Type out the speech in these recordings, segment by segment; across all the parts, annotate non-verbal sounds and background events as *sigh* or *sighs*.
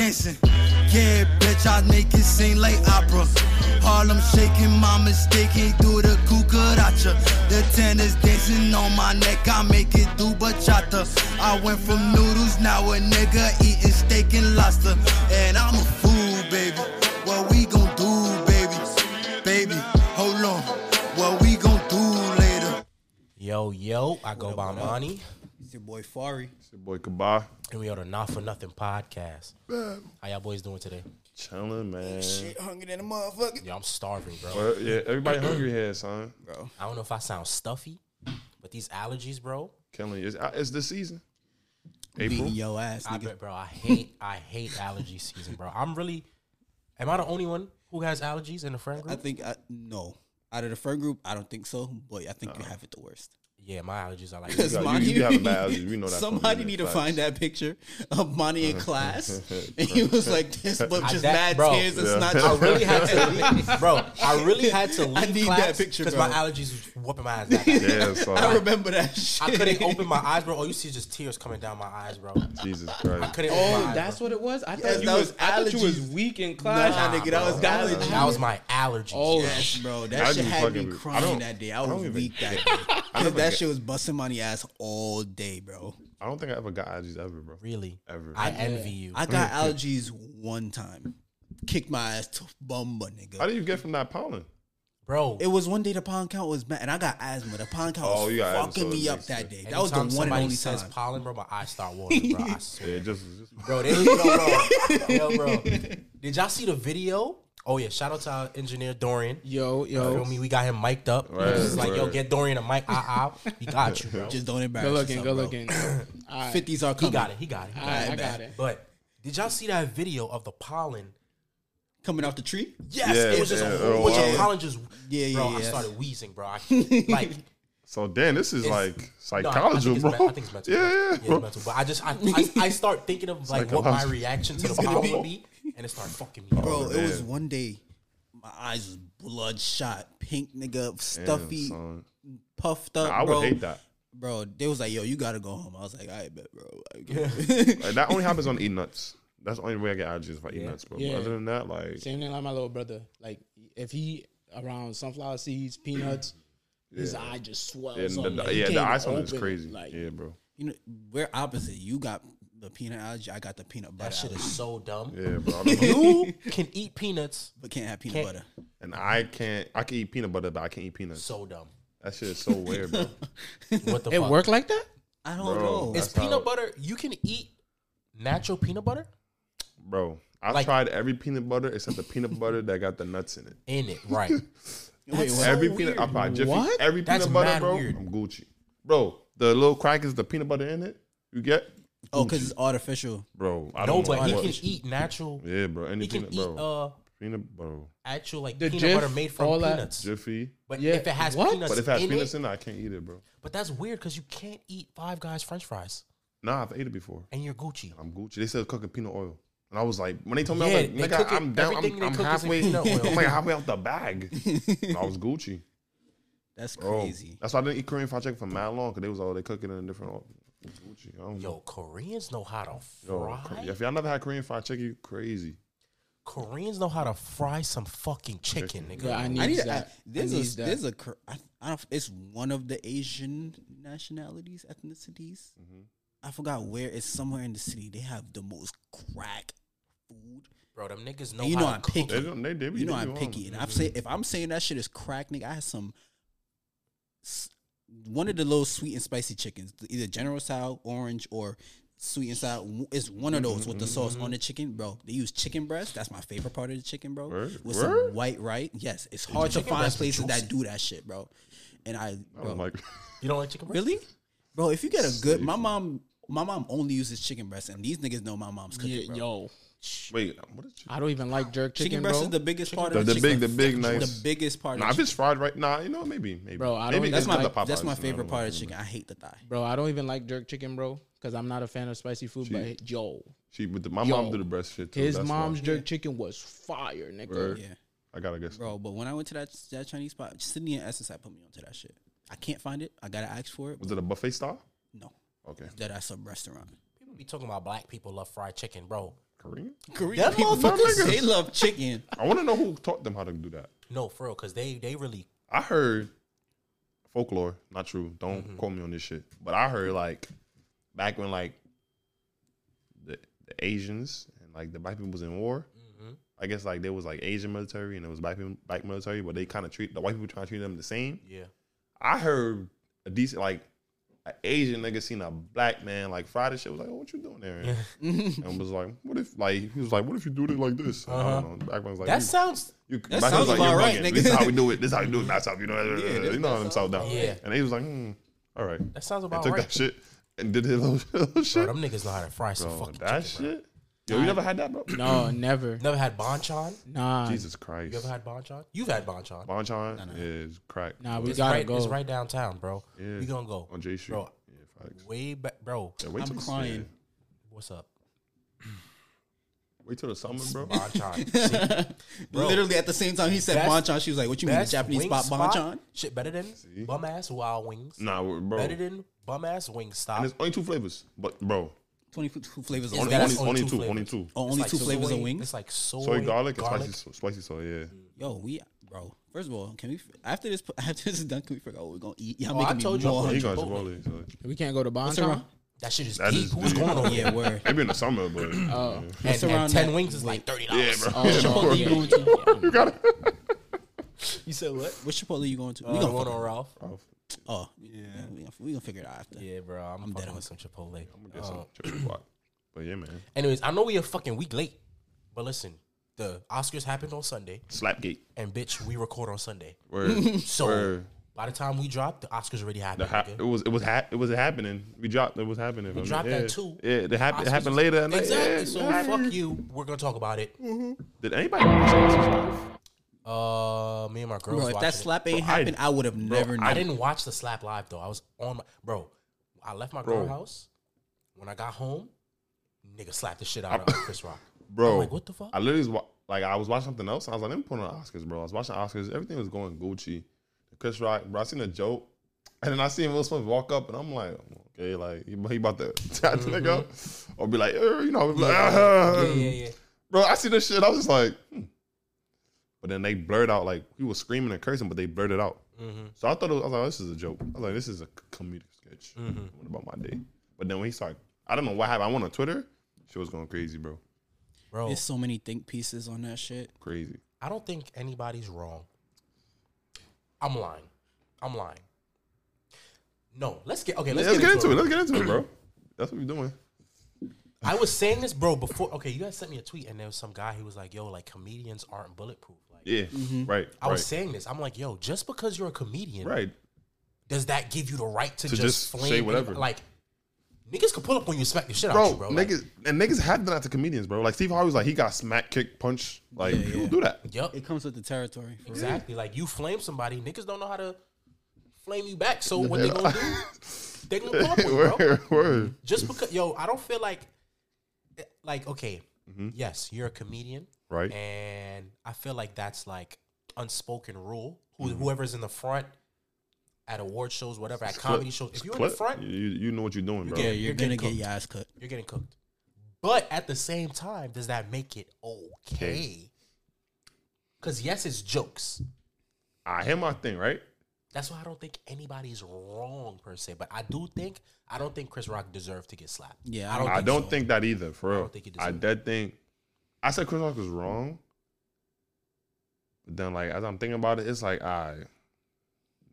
dancing. Yeah, bitch, I make it seem like opera. Harlem shaking, my mistake, ain't do the cucaracha. The tennis dancing on my neck, I make it do bachata. I went from noodles, now a nigga eating steak and lobster. And I'm a fool, baby. What we gon' do, baby? Baby, hold on. What we gon' do later? Yo, yo, I go by Monty, It's your boy Fari. It's your boy Kabah. and we are the Not For Nothing podcast. How y'all boys doing today? Chilling, man. Shit, hungry than a motherfucker. Yo, I'm starving, bro. Well, yeah, everybody hungry here, son. Bro, I don't know if I sound stuffy, but these allergies, bro. Killing you. It's, uh, it's the season. beating April. your ass, I bet, bro. I hate, I hate allergy season, bro. I'm really. Am I the only one who has allergies in the friend group? I think I, no. Out of the friend group, I don't think so. But I think you have it the worst. Yeah, my allergies are like. *laughs* Because got- you- Monty, you have a bad allergy. We know that Somebody need to class. find that picture of Monty in class, *laughs* and he was like this, *laughs* but I- just that- mad bro, tears and yeah. snot. I really had to, leave, bro. I really had to leave I need class that picture, because my allergies was whooping my ass. That. Yeah, son. I remember that shit. I couldn't open my eyes, bro. All you see is just tears coming down my eyes, bro. Jesus I Christ. couldn't open oh, my Oh, eyes. that's bro. what it was. I Yes, thought you that was. was I thought you was allergies. weak in class. Nah, nigga, that was bro. allergies. That was my allergies. Oh, bro. That shit had me fucking- crying that day. I I was even- weak that day. 'Cause never that get- shit was busting money ass all day, bro. I don't think I ever got allergies ever, bro. really. Ever. I envy you. I got *laughs* allergies one time. Kicked my ass to bumba, nigga. How nigga. do you get from that pollen? bro. It was one day the pollen count was bad, and I got asthma. The pollen count Oh, was you got asthma, fucking so me up that day. That was the one and somebody only says time. pollen, bro, my eyes start *laughs* watering, bro. I swear. Yeah, just, just bro, they, *laughs* yo, bro, yo, bro. Did y'all see the video? Oh yeah, shout out to our engineer Dorian. Yo, You feel yo. me? We got him mic'd up. Right, He's like, yo, get Dorian a mic. Ah, ah. He got you, bro. Just don't embarrass Good looking, yourself, good bro. looking. *coughs* All right. Fifties are he got it. He got it. He got right, it. I got it. But did y'all see that video of the pollen? Coming off the tree. Yes, Yeah, it was just yeah, a whole bunch of pollen just. Yeah, yeah, bro, I started wheezing, bro. I, *laughs* like so damn, this is It's- like No, I- I psychology, think it's bro. me- I think it's mental. *laughs* yeah, bro. yeah, it's bro. mental. But I just I, I, I start thinking of like what my reaction to the pollen would be, and it started fucking me. up. Bro, it was one day. My eyes was bloodshot, pink nigga, stuffy, son. puffed up. Nah, I would bro. hate that. Bro, they was like, "Yo, you gotta go home." I was like, "I bet, bro." *laughs* Like, that only happens on eat nuts. That's the only way I get allergies if I eat Yeah. nuts, bro. Yeah. Other than that, like, Same thing like my little brother. Like if he around sunflower seeds, peanuts, his eye just swells yeah, up. the, like, the- he yeah, can't the even ice one is open it. crazy. Like, yeah, bro. you know, we're opposite. You got the peanut allergy. I got the peanut butter That shit allergy, is so dumb. Yeah, bro. I don't *laughs* know. You can eat peanuts. but can't have peanut Can't- butter. and I can't. I can eat peanut butter, but I can't eat peanuts. So dumb. That shit is so weird, bro. *laughs* What the it fuck? worked like that? I don't Bro. know. Is That's how- peanut butter? You can eat natural peanut butter Bro, I've Like- tried every peanut butter except the peanut butter that got the nuts in it. in it, *laughs* right? Wait, what? every so peanut, weird. I buy Jiffy. What? Every That's peanut butter, bro. weird. I'm Gucci, bro. The little crackers, the peanut butter in it. You get, Oh, because it's artificial. bro. I don't but know he what- can eat natural. Yeah, bro. Any He can peanut, eat bro. uh peanut, bro. actual like The peanut Jif, butter made from all that. peanuts. Jiffy. But Yeah, if it has what? peanuts But if it has in peanuts it, in it, I can't eat it, bro. but that's weird because you can't eat Five Guys French fries Nah, I've ate it before. and you're Gucci. I'm Gucci. They said cooking peanut oil. And I was like, when they told me, Yeah, I they was like, nigga, I'm down. I'm, they I'm cook halfway. peanut. *laughs* I'm like halfway out the bag. and *laughs* I was Gucci. That's Bro, crazy. that's why I didn't eat Korean fried chicken for mad long because they was all they cooking it in a different. oil. Gucci. I don't Yo, know. Koreans know how to Yo, fry. if y'all never had Korean fried chicken, you crazy. Koreans know how to fry some fucking chicken, nigga. Yeah, I need I need. that. I, there's I need a that. there's a cur- I, I don't. It's one of the Asian nationalities, ethnicities. Mm-hmm. I forgot where. It's somewhere in the city. They have the most crack food. Bro, them niggas know And you know to I'm picky. They don't. They, they be, You know I'm be picky, on. and I'm saying if I'm saying that shit is crack, nigga, I had some. S- One of the little sweet and spicy chickens, either General Tso, orange, or sweet and sour. It's one of mm-hmm, those with the mm-hmm, sauce on mm-hmm. the chicken, bro. They use chicken breast. That's my favorite part of the chicken, bro. Word? With Word? some white rice. Yes, it's hard to find places that do that shit, bro. And I, I bro, don't like. *laughs* *laughs* You don't like chicken breast? really, bro. If you get a good, my mom, my mom only uses chicken breast, and these niggas know my mom's cooking, Yeah, bro. yo, Wait, what is chicken? I don't even like jerk chicken, Chicken breast bro. is the biggest part The- of the, the chicken. big- the big, nice- the biggest part. Nah, of if the it's fried right, nah, you know maybe, maybe. Bro, I don't maybe That's it's my not the that's my Popeyes, I favorite don't part know. of chicken. I hate the thigh. Bro, I don't even like jerk chicken, bro, because I'm not a fan of spicy food. But yo, She with the, my Yo, mom do the breast shit too. his that's mom's why. jerk chicken was fire, nigga. Word. Yeah, I gotta guess. bro. But when I went to that that Chinese spot, Sydney and Essex, I put me onto that shit. I can't find it. I gotta ask for it. Was it a buffet style? No, Okay. that at some restaurant. People be talking about black people love fried chicken, bro. Korean. Korean Them people, motherfuckers- they love chicken. *laughs* I want to know who taught them how to do that. No, for real, because they they really I heard folklore, not true. Don't Mm-hmm. quote me on this shit. But I heard like back when like the, the Asians and like the black people was in war. Mm-hmm. I guess like there was like Asian military and there was black people, black military, but they kind of treat the white people trying to treat them the same. yeah. I heard a decent like an Asian nigga seen a black man like Friday shit was like, oh, what you doing there? *laughs* and was like, what if like he was like, what if you do it like this? I don't know. The black man was like, That you- sounds you, That sounds like, about you're right, nigga. This is how we do it. This is how we do it. That's how you know. Yeah, you know them south down. Yeah. And he was like, hmm, all right. that sounds And about took right. that shit and did his little, *laughs* little Bro, shit. them niggas know how to fry some Bro, fucking that chicken, bro. Shit. Yo, you never had that, bro? No, *clears throat* never. Never had Bonchon? Nah, Jesus Christ. You ever had Bonchon? You've had Bonchon. Bonchon is crack. Nah, we It's gotta right, go. It's right downtown, bro. Yeah. We gonna go. on Jay Street. Bro, Yeah, facts. way back, bro. Yeah, wait I'm till the- crying. yeah. What's up? *clears throat* Wait till the summer, bro. Bonchon. *laughs* See, *laughs* Bro. Literally at the same time he said Best- Bonchon, she was like, "What you mean, the Japanese wing spot Bonchon?" Shit better than bum ass Wild Wings. Nah, bro. Better than bum ass Wing Stop. And there's only two flavors, but bro, Twenty-two flavors of only, wings. only, only only two two, only two. Oh, It's only like two flavors of wings. It's like soy, Soy garlic, garlic. and spicy, spicy soy. Yeah. Yo, we bro. First of all, can we after this *laughs* after this is done, can we figure out what we're gonna eat? Y'all Oh, I making told me you I'm more. going to got Chipotle. Chipotle. So. we can't go to What's Bonton. That shit is That deep. is What's deep. going on here? Yeah, word. Maybe in the summer, but *laughs* Oh, And, What's and around ten that? wings is like thirty dollars. yeah, bro. oh, Chipotle you going to? you got it. You said what? Which Chipotle are you going to? Uh, we gonna one fuck- on Ralph. Oh, yeah. We gonna, we gonna figure it out after. Yeah, bro. I'm, I'm fucking down. with some Chipotle. I'm gonna get some *clears throat* Uh, chicken. But yeah, man. anyways, I know we a fucking week late, but listen, the Oscars happened on Sunday, Slapgate. and bitch, we record on Sunday. Word. *laughs* So Word. by the time we drop, the Oscars already The happened. ha- nigga. it was it was ha- it was happening. We dropped it was happening. We I mean, dropped yeah. that too. Yeah, it happened. It Oscars happened later. that. Exactly. Yeah, so it happened. fuck you. We're gonna talk about it. Did anybody watch Oscars live? Uh, me and my girl. Bro, if that slap ain't Bro, I- happened, I, would have never known. I didn't watch the slap live though. I was on my bro. I left my girl house. When I got home, nigga slapped the shit out of Chris Rock. *laughs* Bro, I'm like, what the fuck? I literally was wa- like, I was watching something else. I was like, let me put on Oscars, bro. I was watching Oscars. Everything was going Gucci. Chris Rock, bro. I seen a joke, and then I seen Will Smith walk up, and I'm like, okay, like he, he about to *laughs* tap the nigga, up, or be like, er, you know, be like, Mm-hmm. yeah, "Ah." yeah, yeah. bro. I see this shit. I was just like, hmm. But then they blurred out like he was screaming and cursing, but they blurred it out. Mm-hmm. So I thought it was, I was like, this is a joke. I was like, this is a comedic sketch. Mm-hmm. What about my day? But then when he started, I don't know what happened. I went on Twitter. Shit was going crazy, bro. Bro, There's so many think pieces on that shit. Crazy. I don't think anybody's wrong. I'm lying. I'm lying. No, let's get okay. Let's, Let's, get, get into it. it. Let's get into it, bro. *clears throat* That's what we're doing. I was saying this, bro, before. Okay, you guys sent me a tweet, and there was some guy who was like, "Yo, like comedians aren't bulletproof." Like, Yeah. Right. I right. was saying this. I'm like, "Yo, just because you're a comedian, right. does that give you the right to, To just, just flame say any- whatever. Like, niggas could pull up when you smack the shit out Bro, you, bro. Like, niggas and niggas have done that to comedians, bro. Like Steve Harvey's like he got smack, kick, punch. Like Yeah, people yeah. do that. Yep. It comes with the territory. for real. exactly. Like you flame somebody, niggas don't know how to flame you back. So *laughs* what they gonna do? They gonna pull up on you, bro. *laughs* word, word. Just because, yo, I don't feel like, like, okay, yes, you're a comedian, Mm-hmm. Right. And I feel like that's like unspoken rule. Who, Mm-hmm. Whoever's in the front at award shows, whatever, at Clip- comedy shows, if you're in the front, you, you know what you're doing, bro. Yeah, You're you're, gonna get your ass cut. you're getting cooked. But at the same time, does that make it okay? Because yes, it's jokes. I hear my thing, right? That's why I don't think anybody's wrong per se. But I do think I don't think Chris Rock deserved to get slapped. Yeah, I don't. I think don't so. think that either, for real. I don't think he I deserved did think I said Chris Rock was wrong. But then like as I'm thinking about it, it's like I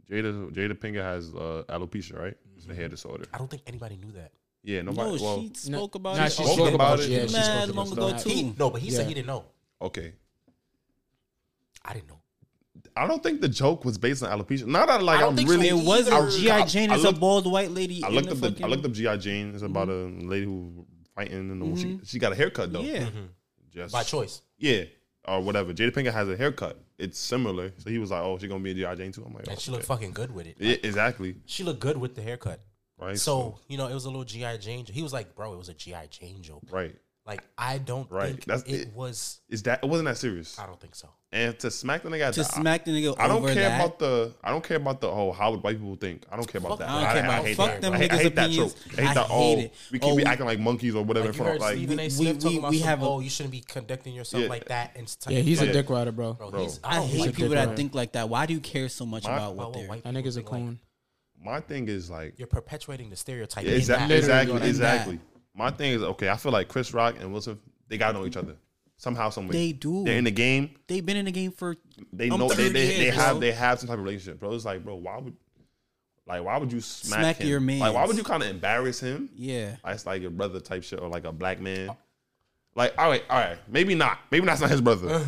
Jada Jada Pinkett has uh, alopecia, right? It's a hair mm-hmm. disorder. I don't think anybody knew that. Yeah, No, nobody. well, she spoke about Nah, it. she spoke spoke about about it. it. Yeah, she spoke long about ago too. He, no, but he said he didn't know. okay. I didn't know. I don't think the joke was based on alopecia. Not that like I don't I'm think so really. It was either. GI Jane I is a bald white lady. I looked the up the, I looked up GI Jane. It's about mm-hmm. a lady who fighting and the she mm-hmm. she got a haircut though. Yeah, Just By choice. Yeah, or whatever. Jada Pinkett has a haircut. It's similar. So he was like, "Oh, she's gonna be a GI Jane too." I'm like, And she looked fucking good with it. Yeah, exactly. She looked good with the haircut. Right. So, you know, it was a little GI Jane. He was like, bro, it was a GI Jane joke. right. Like I don't Right, think that's it, it. was. Is that it wasn't that serious? I don't think so. And to smack the nigga To the, smack the nigga I don't over care that. about the. I don't care about the. Oh, how would white people think? I don't care about Fuck that. that. I don't care about- hate fuck that. them I hate, I niggas' hate that opinions. trope. I hate I that. hate Oh, it. we can't Oh, be we- acting like monkeys or whatever. Like in you front heard of, like, Stephen A. we- Smith we- talking about we some, have a- oh, you shouldn't be conducting yourself Yeah. like that. And st- Yeah, he's bro, a dick rider, bro. Bro, Bro. he's, I don't hate people that think like that. Why do you care so much about about what they're? That nigga's a think, my thing is like You're perpetuating the stereotype. Exactly, exactly, exactly. My thing is okay. I feel like Chris Rock and Wilson, they gotta know each other somehow, some way. They do. They're in the game. They've been in the game for They know they, 30 they, they have bro. they have some type of relationship, bro. It's like, bro, why would like why would you smack, Smack him? your Like, why would you kind of embarrass him? yeah. Like, it's like your brother type shit or like a black man. Like, all right, all right, maybe not, maybe that's not his brother. Uh.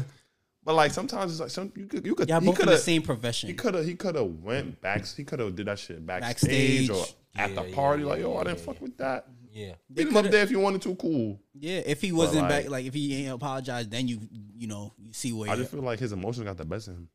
but like sometimes it's like some you could you could he both in the same He could have he could have went back. He could have did that shit backstage, Backstage. or at Yeah, the party. yeah, like, yo, yeah, I didn't yeah, fuck yeah. with that. Yeah. They Beat him up there if you wanted to. Cool. Yeah, if he wasn't like- back, like if he ain't apologized, then you you know you see where. I you're just feel like his emotions got the best of him.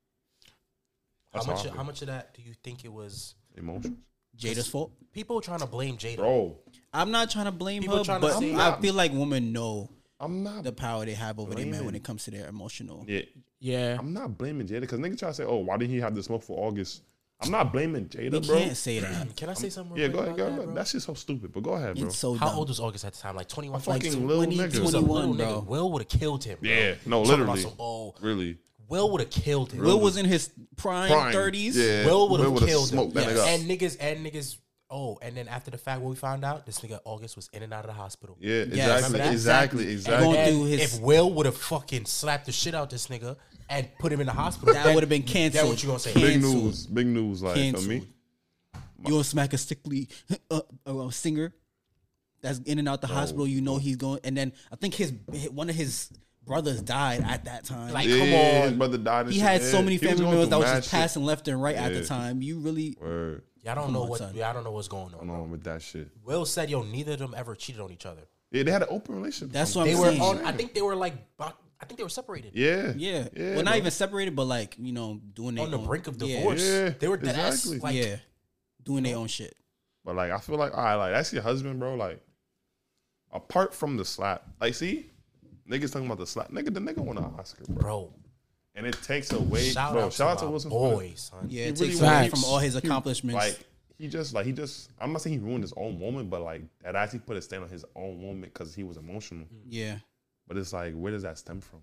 How much? how How much of that do you think it was? Emotions, Jada's fault. People trying to blame Jada. bro. I'm not trying to blame People her, but say- I feel like women know I'm not. the power they have over their man when it comes to their emotional. yeah, Yeah. I'm not blaming Jada because nigga try to say, oh, why didn't he have the smoke for August? I'm not blaming Jada, You bro. can't say that. *clears throat* Can I say something? Yeah, real go quick ahead, go about ahead. that, bro? That's just so stupid. But go ahead, bro. It's so How dumb. old was August at the time? Like 21. A fucking like, little 20, nigga. he was a 21, little bro. nigga. Will would have killed him. Bro. Yeah, no, Talking about literally, some, oh, really. Will would have killed him. Will was in his prime Prime. thirties. Yeah, Will would have would've killed him. smoked that Yes. nigga up. And niggas, and niggas. Oh, and then after the fact, what we found out, this nigga August was in and out of the hospital. Yeah, remember exactly, exactly, Exactly. exactly. And through his- if Will would have fucking slapped the shit out this nigga and put him in the hospital, That would've been Then canceled. what you gonna say? Can- Big Canceled. news, big news. Like for me, Canceled. You gonna smack a sickly *laughs* uh, uh, singer that's in and out the hospital. You know he's going, and then I think his one of his brothers died at that time. Like, yeah, come his on. brother died. he shit. had so many family members that was mad just shit. passing left and right at the time. You really Word. Y'all don't Come know on, what. son. Y'all don't know what's going on. Going on with that shit. Will said, "Yo, neither of them ever cheated on each other. Yeah, they had an open relationship. That's what They I'm were saying. on. I think they were like. bu- I think they were separated. Yeah, Yeah. yeah. well, not bro. even separated, but like you know, doing their own divorce. on the own- brink of yeah. divorce. Yeah, they were dead exactly. ass. Like, yeah, doing their own shit. But like, I feel like, all right, like that's your husband, bro. Like, apart from the slap, like, see, niggas talking about the slap, nigga, the nigga won an Oscar, bro. bro. And it takes away, Shout bro. out shout out to to my Wilson. boy, son. Yeah, it really takes wanted- away from all his accomplishments. Like, he just like he just. I'm not saying he ruined his own moment, but like that actually put a stain on his own moment because he was emotional. yeah, But it's like, where does that stem from?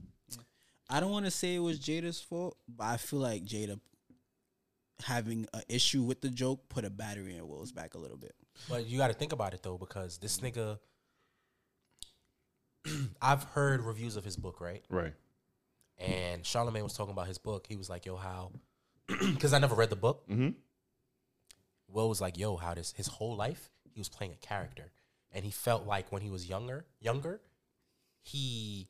I don't want to say it was Jada's fault, but I feel like Jada having an issue with the joke put a battery in Will's back a little bit. But you got to think about it though, because this nigga. *clears throat* I've heard reviews of his book, right? Right. And Charlemagne was talking about his book. He was like, "Yo, how?" *clears throat* Because I never read the book. Mm-hmm. Will was like, "Yo, how this his whole life he was playing a character, and he felt like when he was younger, younger, he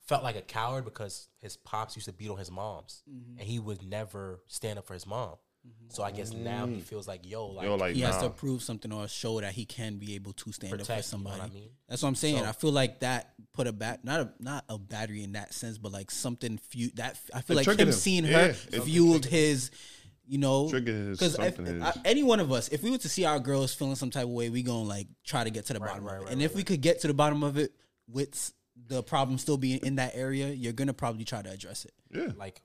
felt like a coward because his pops used to beat on his moms, and he would never stand up for his mom. So I guess now he mm. feels like, yo, like, Yo, like, He has nah. to prove something or show that he can be able to stand up Protect, for you know what somebody. I mean? That's what I'm saying. So- I feel like that put a bat not a not a battery in that sense, but like something few that I feel It like triggered him him. seeing Yeah, her it fueled his. You know, Triggered his because something his- any one of us, if we were to see our girls feeling some type of way, we gonna like try to get to the Right, bottom right, of it. right, and right, if we could get to the bottom of it with the problem still being in that area, you're gonna probably try to address it. Yeah. like,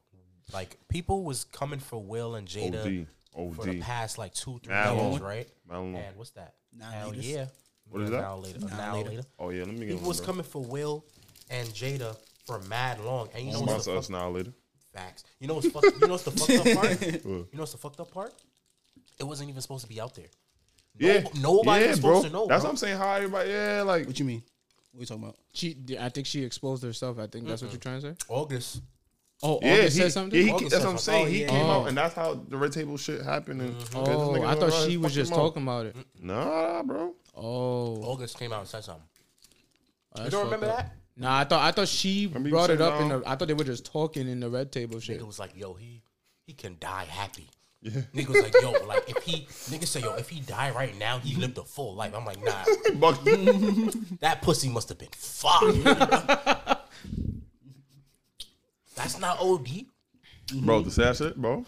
like people was coming for Will and Jada OD. for the past like two, three Now years, right? Now. And what's that? Now Hell latest. yeah. What is that? Now later. Now Now later. later. Oh yeah, let me get People was bro. coming for Will and Jada for mad long, and you know what's Sponsor the us now later. facts. You know what's fuck, you know what's the fucked up part? *laughs* you know what's the fucked up part? It wasn't even supposed to be out there. Yeah, nobody yeah, was bro. supposed to know. That's bro. what I'm saying. How everybody, yeah, like What you mean? What are you talking about? She, I think she exposed herself. I think that's what you're trying to say. August. Oh, yeah, August he, said something. yeah, he, August that's what I'm saying. Oh, he yeah. came Oh. out, and that's how the red table shit happened. And Mm-hmm. Oh, I thought she was just talking about it. Nah, bro. Oh, August came out and said something. that's You don't remember up. that? Nah, I thought I thought she Remember brought it said up in the. I thought they were just talking in the red table shit. Nigga was like, yo, he he can die happy. Yeah. Nigga was like, yo, like if he nigga say, yo, if he die right now, he lived a full life. I'm like, nah, *laughs* that pussy must have been fire. *laughs* That's not OD. Bro, the sad shit, bro.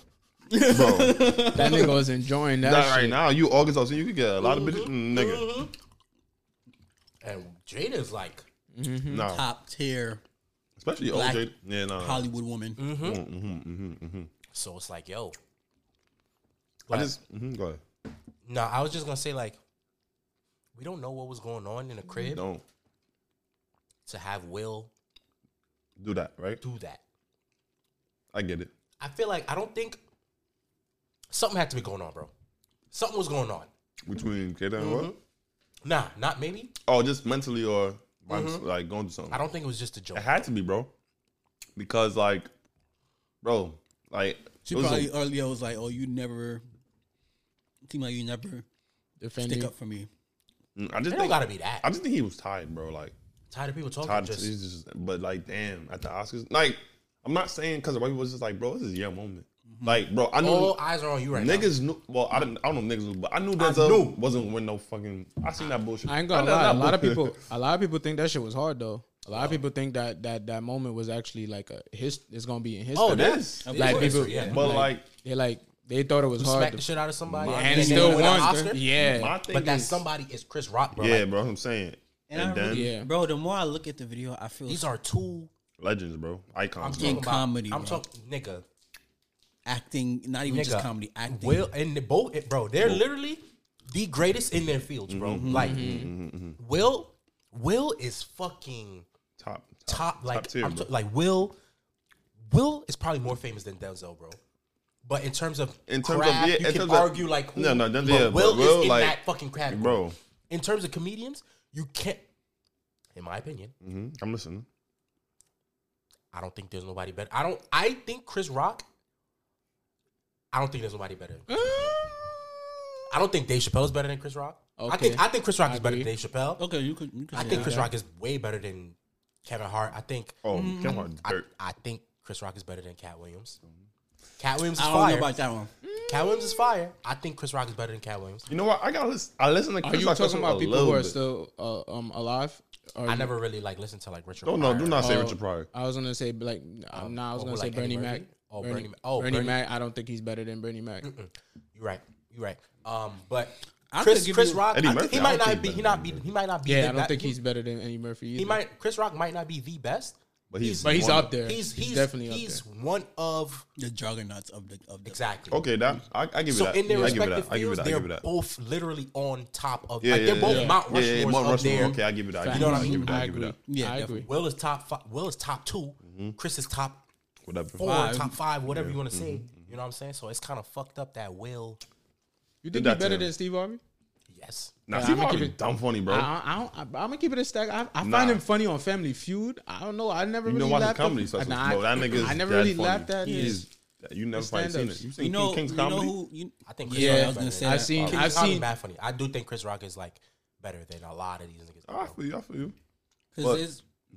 bro, *laughs* that nigga was enjoying that. Not right now, you August so you could get a lot of mm-hmm. bitches, mm, nigga. Mm-hmm. And Jada's like mm-hmm. top tier, especially old Jada. Yeah, no. Hollywood woman. Mm-hmm. mm-hmm. Mm-hmm, so it's like, yo, like, I just go ahead. No, I was just gonna say like, we don't know what was going on in the crib. No, to have Will do that, right? Do that. I get it. I feel like I don't think something had to be going on, bro. Something was going on between K-Dot and what? Mm-hmm. Nah, not maybe. Oh, just mentally or Mhm. like going to something. I don't think it was just a joke. It had to be, bro, because like, bro, like She it was a- probably earlier was like, "Oh, you never seem like you never stick up for me." Mm, I just It don't gotta be that. I just think he was tired, bro. Like tired of people talking. tired. Just, just, but like, damn, at the Oscars, like I'm not saying because white people was just like, bro, this is your moment. Mm-hmm. Like, bro, I know all eyes are on you right niggas now. Niggas knew. Well, I didn't. I don't know niggas, knew, but I knew that wasn't win no fucking. I seen that bullshit. I ain't gonna I, lie. I, a lot of people. A lot of people think that shit was hard though. A lot oh. of people think that that that moment was actually like a his. It's gonna be in history. Oh, it is. Like people, history, yeah. but like, like they like they thought it was hard. to, the shit out of somebody and, still won. Yeah, but that somebody is Chris Rock, bro. Yeah, bro. I'm saying. And, and then, really, yeah. bro, the more I look at the video, I feel these are two Legends, bro. Icons. bro. in about- comedy. I'm talking, nigga, acting, not even just comedy, acting. Will and the both, bro. They're literally the greatest in their fields, bro. Mm-hmm, like mm-hmm, mm-hmm, Will, Will is fucking Top. top. Like tier, I'm t- like Will, Will is probably more famous than Denzel, bro. But in terms of In terms of- yeah, you in can terms of- argue like who, No, no, Denzel, but but Will, is in like, that fucking category, bro. In terms of comedians, you can't. In my opinion, Mhm. I'm listening. I don't think there's nobody better. I don't. I think Chris Rock. I don't think there's nobody better. Mm. I don't think Dave Chappelle is better than Chris Rock. Okay. I think I think Chris Rock I is better than Dave Chappelle. Okay, you could. You could I think Chris. Rock is way better than Kevin Hart. I think. Oh, mm, Kevin mm-hmm. Hart. I, I, think Chris Rock is better than Katt Williams. Katt Williams is I don't fire. know about that one. Katt Williams is fire. I think Chris Rock is better than Katt Williams. You know what? I got. I listen to Chris Are you Rock talking about people who are bit. still uh, um, alive? Or I never really like listened to like Richard. No, no, do not say Oh, Richard Pryor. I was gonna say like um, oh, no, I was oh, gonna say Bernie Mac. Oh, Bernie Mac. Oh, Bernie, Bernie- Mac. I don't think he's better than Bernie Mac. You're right. You're right. Um, but I Chris Chris Rock, Eddie I he might not be he might not be he not be he might not be. the Yeah, I don't think he's better than Eddie Murphy. Either. He might Chris Rock might not be the best, but he's, but he's up there. He's he's, he's definitely he's up there. one of the juggernauts of the of the exactly. Okay, that I, I give you so that. in their yeah, respective I fields, I give it that. I they're give it that. both literally on top of. Yeah, like, yeah, they're both yeah. Mount Rushmore. yeah, yeah, Mount Rushmore. Okay, I give it that. You know what I mean? I, give it that, agree. Yeah, I agree. Will is top. Five, Will is top 2 mm-hmm. Chris is top whatever four, five. top five, whatever yeah. you want to mm-hmm. say. You know what I'm saying? So it's kind of fucked up that Will. You think he's better than Steve Harvey? Yes. Now nah, Steve Harvey dumb funny, bro. I, am gonna keep it a stack. I, I nah. find him funny on Family Feud. I don't know. I never you really laughed. Comedy, so nah, no, that nigga I never really funny. laughed at. He's, you never seen it. You seen you know, King's you comedy? Know who, you, I think. Chris yeah, Rock I was gonna say. I've seen. I've seen bad funny. I do think Chris Rock is like better than a lot of these niggas. I feel you. I feel you.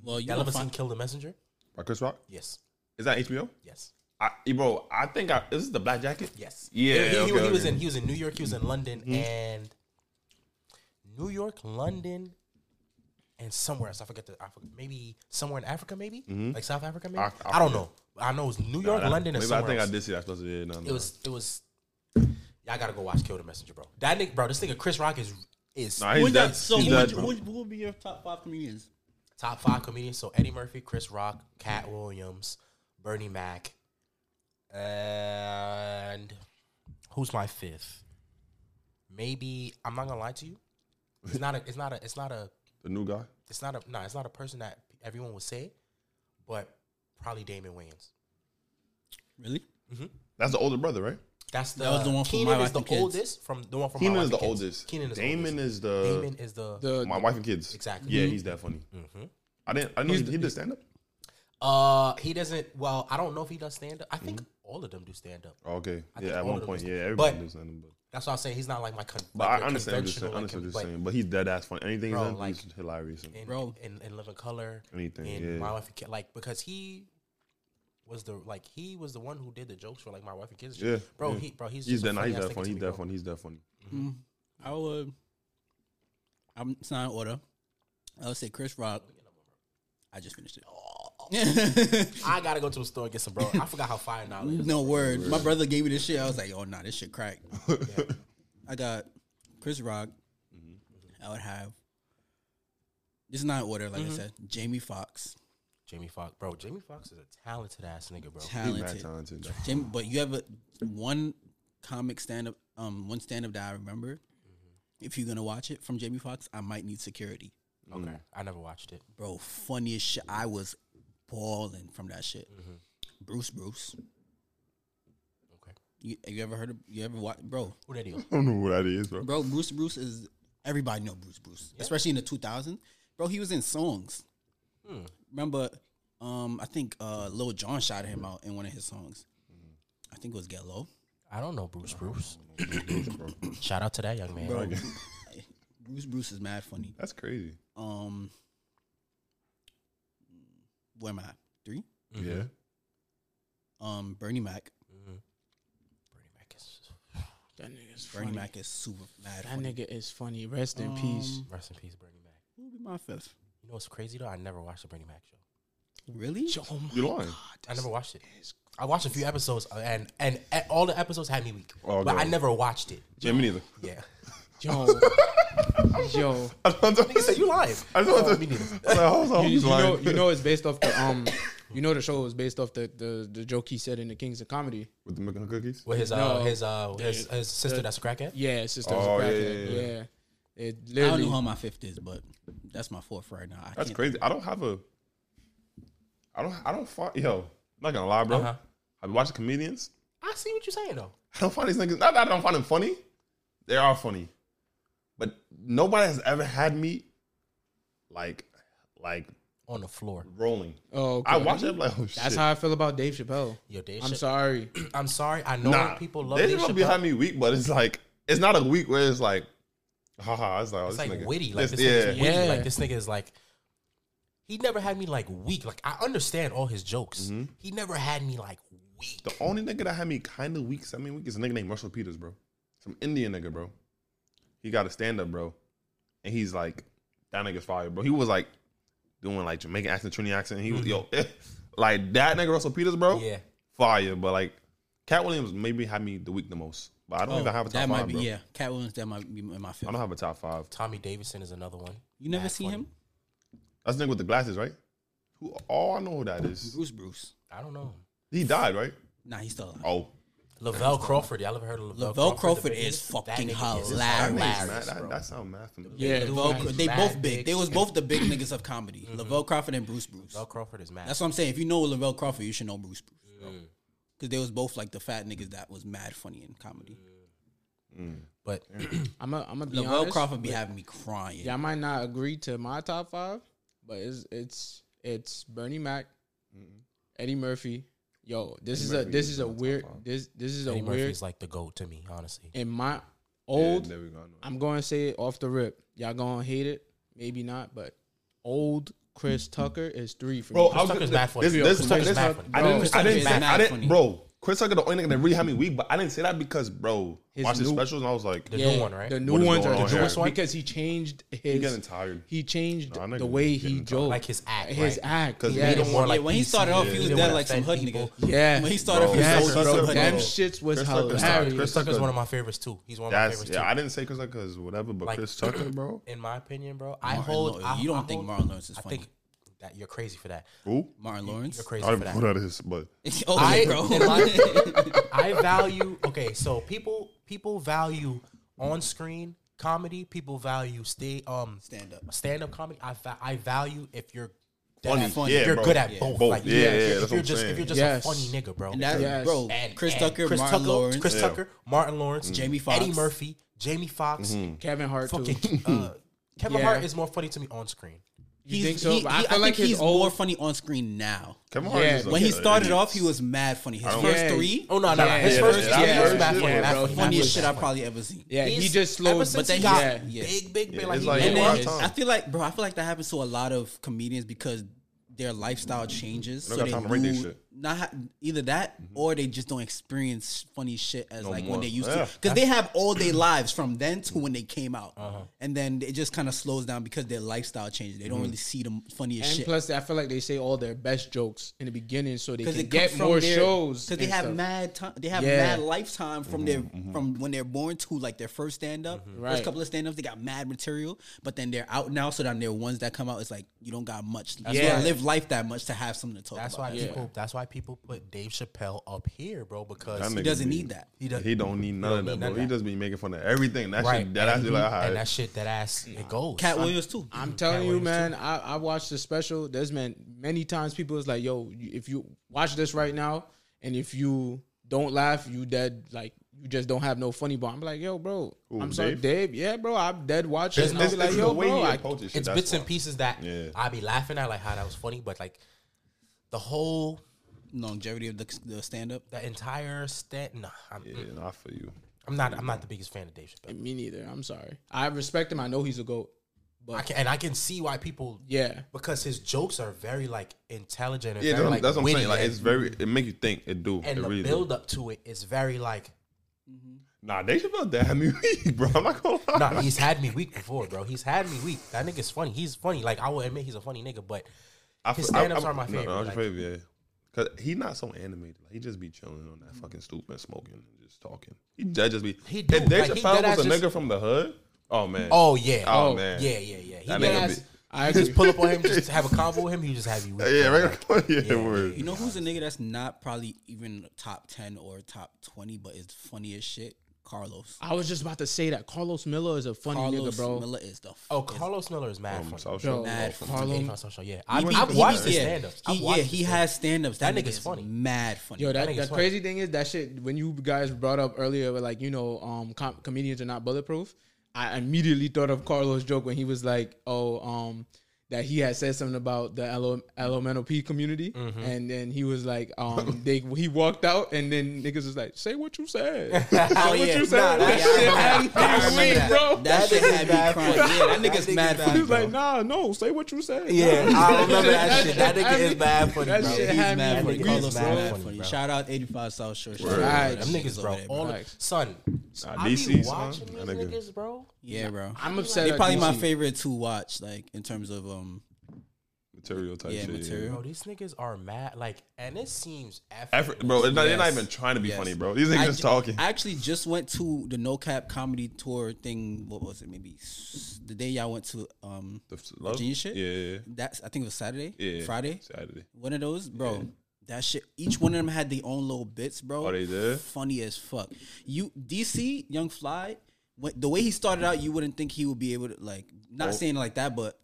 Well, you ever seen Kill the Messenger? By Chris Rock? Yes. Is that HBO? Yes. I, eh, bro, I think I, is this the Black Jacket? Yes. Yeah. He, he, okay, he was in he was in New York. He was in London, mm-hmm. and New York, London, and somewhere else. I forget the I maybe somewhere in Africa, maybe mm-hmm. like South Africa, maybe. I, I, I don't know. I know it's New York, nah, London, and somewhere I think else. I did see that. Supposed to be, no, no. Um, it was it was. Y'all gotta go watch Kill the Messenger, bro. That nigga, bro, this nigga Chris Rock is is. Nah, he's dead, so he's dead, who would be your top five comedians? Top five comedians. So Eddie Murphy, Chris Rock, Katt Williams, Bernie Mac, and who's my fifth? Maybe I'm not gonna lie to you. It's not a. It's not a. It's not a. The new guy. It's not a. No, it's not a person that everyone would say, but probably Damon Wayans. Really? Mm-hmm. That's the older brother, right? That's the, that was the one Keenen from my is the kids. oldest from the one from Keenen is the oldest. Keenen is Damon is the Damon is the, the my wife and kids. Exactly. Yeah, he's that funny. Mm-hmm. I didn't. I didn't. He, did stand up. Uh, he doesn't. Well, I don't know if he does stand up. I think mm-hmm. all of them do stand up. Okay. I yeah, at one point, yeah, everybody does stand up. That's why I'm saying. He's not like my con- but like I understand what you're saying. I understand what you're saying. But he's dead ass funny. Anything bro, done, like, he's hilarious. And, bro, in, in Living Color, anything. Yeah. my wife and kids, like because he was the like he was the one who did the jokes for like my wife and kids. Yeah, bro, yeah. he bro he's he's that funny. He's that funny. He's that funny. He's dead funny. Mm-hmm. Mm-hmm. I would. I'm it's order. I would say Chris Rock. I just finished it. Oh. *laughs* I gotta go to a store and get some, bro. I forgot how fire now is. No word. My brother gave me this shit. I was like, oh nah, this shit crack. I got Chris Rock. Mm-hmm. I would have. This is not order, like I mm-hmm. said. Jamie Foxx. Jamie Foxx, bro. Jamie Foxx is a talented ass nigga, bro. Talented. talented. Jamie, but you have a, one comic stand up, um, one stand up that I remember. Mm-hmm. If you're gonna watch it from Jamie Foxx, I might need security, Okay, I never watched it. bro. Funniest shit. I was balling from that shit. Mm-hmm. Bruce, Bruce. Okay, You, have you ever heard of? You ever watch, bro? who that is? I don't know who that is, bro. Bro, Bruce, Bruce is everybody know Bruce, Bruce, especially in the 2000s. Bro, he was in songs. Hmm. Remember, um, I think uh, Lil Jon shouted him out in one of his songs. I think it was Get Low. I don't know Bruce Bruce. Shout out to that young man. Bro, *laughs* Bruce Bruce is mad funny. That's crazy. Um, where am I? Three. Yeah. Um, Bernie Mac. Bernie Mac is *sighs* That nigga's Bernie funny. Mac is super mad. That funny. nigga is funny. Rest in peace. Um, rest in peace, Bernie Mac. Who would be my fifth? You know what's crazy though? I never watched the Bernie Mac show. Really? Oh my You lying? I never watched it. I watched a few episodes, and and, and all the episodes had me weak, Oh, but no. I never watched it. Yeah, me neither. Yeah, *laughs* Yo, *laughs* yo. I just want to- nigga said you lying. I just want Oh, to- me. I was like, hold on, You, he's you know, lying. you know, it's based off the um. *coughs* You know, the show was based off the the, the joke he said in the Kings of Comedy. With the making cookies? With his uh No. his uh his, his sister that's a crackhead. Yeah, his sister was Oh, a yeah, crackhead. yeah, Yeah, yeah. It I don't literally. know how my fifth is, but that's my fourth right now. I That's can't- crazy. I don't have a. I don't. I don't find. Yo, I'm not gonna lie, bro. Uh-huh. I've been watching comedians. I see what you're saying though. I don't find these niggas. Not that I don't find them funny. They are funny, but nobody has ever had me like, like On the floor, rolling. Oh, okay. I watch it like, oh shit. That's how I feel about Dave Chappelle. yo, Dave. I'm Chapp- sorry. *clears throat* I'm sorry. I know Nah, people love they Dave just Chappelle. behind me weak, but it's like it's not a week where it's like, haha. It's like, oh, It's this like nigga. witty. Like This- this yeah. witty. Yeah. Like this nigga is like. He never had me like weak. Like I understand all his jokes. Mm-hmm. He never had me like weak. The only nigga that had me kind of weak, semi weak, is a nigga named Russell Peters, bro. Some Indian nigga, bro. He got a stand up, bro. And he's like, that nigga's fire, bro. He was like doing like Jamaican accent, Trini accent. He was, yo, like that nigga Russell Peters, bro. Mm-hmm. Yeah. Fire. But like, Katt Williams maybe had me the week the most. But I don't Oh, even have a top that five, might be bro. yeah. Katt Williams, that might be in my fifth. I don't have a top five. Tommy Davidson is another one. you never Mad seen funny. him? That's the nigga with the glasses, right? Who? Oh, I know who that is. Bruce Bruce. I don't know. He died, right? Nah, he's still alive. Oh, Lavell Crawford. Y'all ever heard of Lavell, Lavell Crawford? Crawford is nigga? That fucking nigga is hilarious. man, hilarious, that, bro. that sound mad familiar. Yeah, Lavell, He's they both big. big. They was both the big niggas of comedy. Mm-hmm. Lavell Crawford and Bruce Bruce. Lavell Crawford is mad. That's what I'm saying. If you know Lavell Crawford, you should know Bruce Bruce. Mm. Because they was both like the fat niggas that was mad funny in comedy. but I'm a, I'm gonna be Lavell honest. Crawford be having me crying. Yeah, I might not agree to my top five, but it's it's it's Bernie Mac, Eddie Murphy. Yo, this is a Murphy this is is a in top weird five. this this is a Eddie weird Murphy's like the goat to me, honestly. in my old. there we go. I know. I'm going to say it off the rip. Y'all gonna hate it, maybe not, but old Chris Tucker is three for Bro, me. I was Tucker's gonna- mad funny. This, Chris this, Tucker's this, mad funny. I didn't, Chris I didn't, say, is mad I didn't, funny. bro. Chris Tucker, the only nigga that really had me weak, but I didn't say that because, bro, His watch his new- specials and I was like, The he new one, right? The new What is ones going are on the here? newest one because he changed his. getting tired. He changed Nah, nigga the way he getting tired. joked, Like his act, his right? act. 'Cause yeah, he don't more Yeah, like when he PC, started off, he he was didn't dead wanna like some hood offend nigga. people. yeah. When he started off, he Yes, was so bro. some hood Them nigga. shits was Chris Tucker- hilarious. Chris Chris Tucker's Tucker- one of my favorites too. He's one of my That's favorites yeah. too. I didn't say Chris Tucker because whatever, but Like- Chris Tucker, bro. In my opinion, bro, I Martin hold. Lawrence. I, You don't I think hold- Martin Lawrence is I funny? think that you're crazy for that. Who? Martin Lawrence. You're crazy I don't for know that. who that is, but *laughs* *laughs* oh, I, bro. *laughs* in my- I value okay. So people people value on screen comedy. People value stay um Stand up. stand up comedy. I va- I value if you're that Funny. at- Funny. Yeah, you're bro. good at Yeah. both. Both. Like Yeah, if yeah, you're- that's if what you're I'm just saying. if you're just Yes. a funny nigga, bro. And that, Yes. bro, And- Chris and Tucker, Chris Martin Tucker, Lawrence, Chris Yeah. Tucker, Martin Lawrence, Jamie Eddie Murphy, Jamie Foxx, Kevin Hart too. fucking uh, Kevin Yeah. Hart is more funny to me on screen. You He's- think so? he- But he- I feel like think he's old more funny on screen now. Kevin Hart. Yeah, When he started off, he was mad funny. His first yeah. three, Oh no, no, Yeah, his first yeah, yeah, yeah, was mad funny, yeah, mad bro. funniest shit I've probably ever seen. Yeah, he He's- just ever slowed. since but then he he- got yeah. yeah. big, big, big, Yeah, like, like- And Yeah, then. I feel like, bro, I feel like that happens to a lot of comedians because their lifestyle changes. They So got they time to rate their lose, shit. not ha- either that or they just don't experience funny shit as No like more. when they used Yeah. to because they have all their lives from then to when they came out Uh-huh. and then it just kind of slows down because their lifestyle changes they don't really see the funniest And shit plus, I feel like they say all their best jokes in the beginning, so they can it get more their, shows. because they have stuff. mad time they have Yeah. mad lifetime from their from when they're born to like their first stand up Mm-hmm. Right. first couple of stand ups they got mad material but then they're out now so then they're ones that come out it's like you don't got much you Yeah. don't live life that much to have something to talk That's about why Yeah. people. That's why people put Dave Chappelle up here, bro. Because he doesn't be- need that he does. He don't need none don't of that, bro. He that. just be making fun of everything. That right, shit, that and, actually like, and that shit that ass it goes. Katt Williams too I'm telling you, Williams man. I, I watched the special. There's man many times people is like, "Yo, if you watch this right now, and if you don't laugh, you dead. Like you just don't have no funny bone." I'm like, "Yo, bro, Who, I'm sorry, Dave? Dave. Yeah, bro, I'm dead watching. It's, and I'll it's, be like, it's "Yo, way bro, he I, approaches shit. it's that's bits and pieces that Yeah. I be laughing at, like how that was funny, but like the whole longevity of the, the stand up that entire stand. Nah, I'm, Yeah, no, I feel you. I'm not. I'm not the biggest fan of Dave Chappelle. me neither. I'm sorry. I respect him. I know he's a goat, I but can, and I can see why people. yeah, Because his jokes are very like intelligent and Yeah, very that's, like that's what I'm saying. Like it's very, it make you think. It do. and it the really do. build up to it is very like mm-hmm. Nah, they should build that me *laughs* weak, bro. I'm not gonna lie. nah he's had me weak before bro he's had me weak that nigga's funny he's funny like I will admit he's a funny nigga but I his feel- stand-ups I- are my no, favorite, No, that's like- favorite, yeah. Cause he not so animated. Like, he just be chilling on that fucking stoop and smoking and just talking. He that just be. He do. If Dave Like, Chappelle deadass was a just- nigga from the hood, oh man. oh yeah Oh, oh man. yeah yeah yeah he That nigga ass- be- *laughs* I just pull up on him just have a convo with him he just have you weak yeah, bro. right. *laughs* yeah, Yeah, word. You know who's a nigga that's not probably even top ten or top twenty, but is funny as shit? Carlos. I was just about to say that Carlos Miller is a funny Carlos nigga, bro. Miller is the. oh is- Carlos Miller is mad funny South Bro, mad from- funny. Dave social, yeah I've, I've watched his yeah. stand-ups He, yeah, he has stand-ups. That, That nigga nigga's is funny. Mad funny. Yo, that, nigga's that funny. crazy thing is that shit. When you guys brought up earlier, like you know, um, com- comedians are not bulletproof. I immediately thought of Carlos' joke when he was like, "Oh, um, that he had said something about the L- LMNOP community, Mm-hmm. and then he was like, um, *laughs* they he walked out, and then niggas was like, say what you said, *laughs* say Oh, what yeah. you said. Nah, that yeah, shit had remember that. I me remember that. bro. That shit had me crying. Yeah, that nigga's That mad nigga's funny. He was bro. like, nah, no, say what you said. yeah I remember that shit that nigga had is me- mad funny that bro shit He's had mad funny. weak, Carlos bro. mad Mad funny. funny. Shout out 85 South Show. Shout out Right. them niggas over bro all the, Facts. son I be DC, son. watching That these niggas bro Yeah, bro. I'm upset. They at probably my DC. favorite to watch, like in terms of um. Material type Yeah, shit. material. Bro, these niggas are mad. Like, and it seems Effort, effortless. bro. It's not, They're not even trying to be Yes. funny, bro. These niggas I just talking. I actually just went to the No Cap comedy tour thing. What was it? Maybe the day y'all went to um The f- love? Virginia shit. Yeah, yeah, That's I think it was Saturday. yeah. Friday. Saturday. One of those, bro. That shit. Each one of them had their own little bits, bro. Oh, they did? Funny as fuck. You DC Young Fly. When, the way he started out, you wouldn't think he would be able to like. Not Oh. saying it like that, but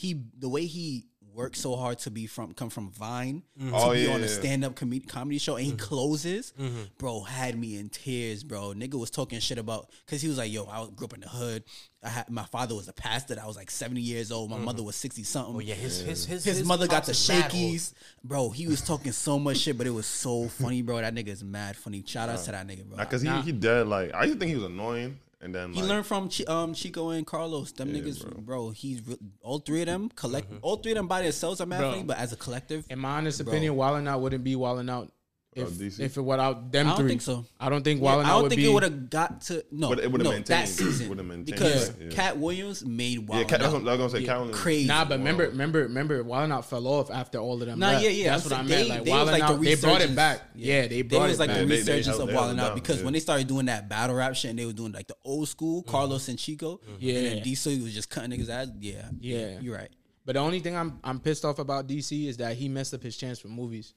he the way he worked so hard to be from come from Vine mm-hmm. to Oh, be yeah, on a stand up com- comedy show and he mm-hmm. closes, mm-hmm. bro, had me in tears, bro. Nigga was talking shit about because he was like, "Yo, I grew up in the hood. I had my father was a pastor. I was like seventy years old. My mother was sixty something. Oh yeah, his his his, His, mother got the is shakies, bro. He was talking so much shit, but it was so funny, bro. That nigga is mad funny. Shout out to that nigga, bro. Because he, Nah. he dead. Like, I used to think he was annoying. And then, He like, learned from Chi- um, Chico and Carlos. Them Yeah, niggas, bro. bro. He's re- all three of them collect. Mm-hmm. All three of them by themselves are mad Bro. funny, but as a collective, In my honest Bro. opinion, Wildin' Out wouldn't be Wildin' Out if DC? if it without them I don't three. think so. I don't think Yeah, Wildin' I don't think be. it would have got to no. Would- it would've no, maintained. that season maintained, because yeah, yeah. Katt Williams made yeah, Cat, that's what I was gonna say. Yeah, Cat crazy. Nah, but remember, bro. remember, remember, Wildin' Out fell off after all of them. Nah, left. yeah, yeah. That's I'm what I saying meant. they- Like they was Wildin' like the Out, they brought it back. Yeah, they They brought was it like back. the They- they resurgence held- of they Wild Out because when they started doing that battle rap shit and they were doing like the old school Mm-hmm. Carlos and Chico, Yeah. and DC was just cutting niggas ass. Yeah, Yeah. you're right. But the only thing I'm I'm pissed off about DC is that he messed up his chance for movies.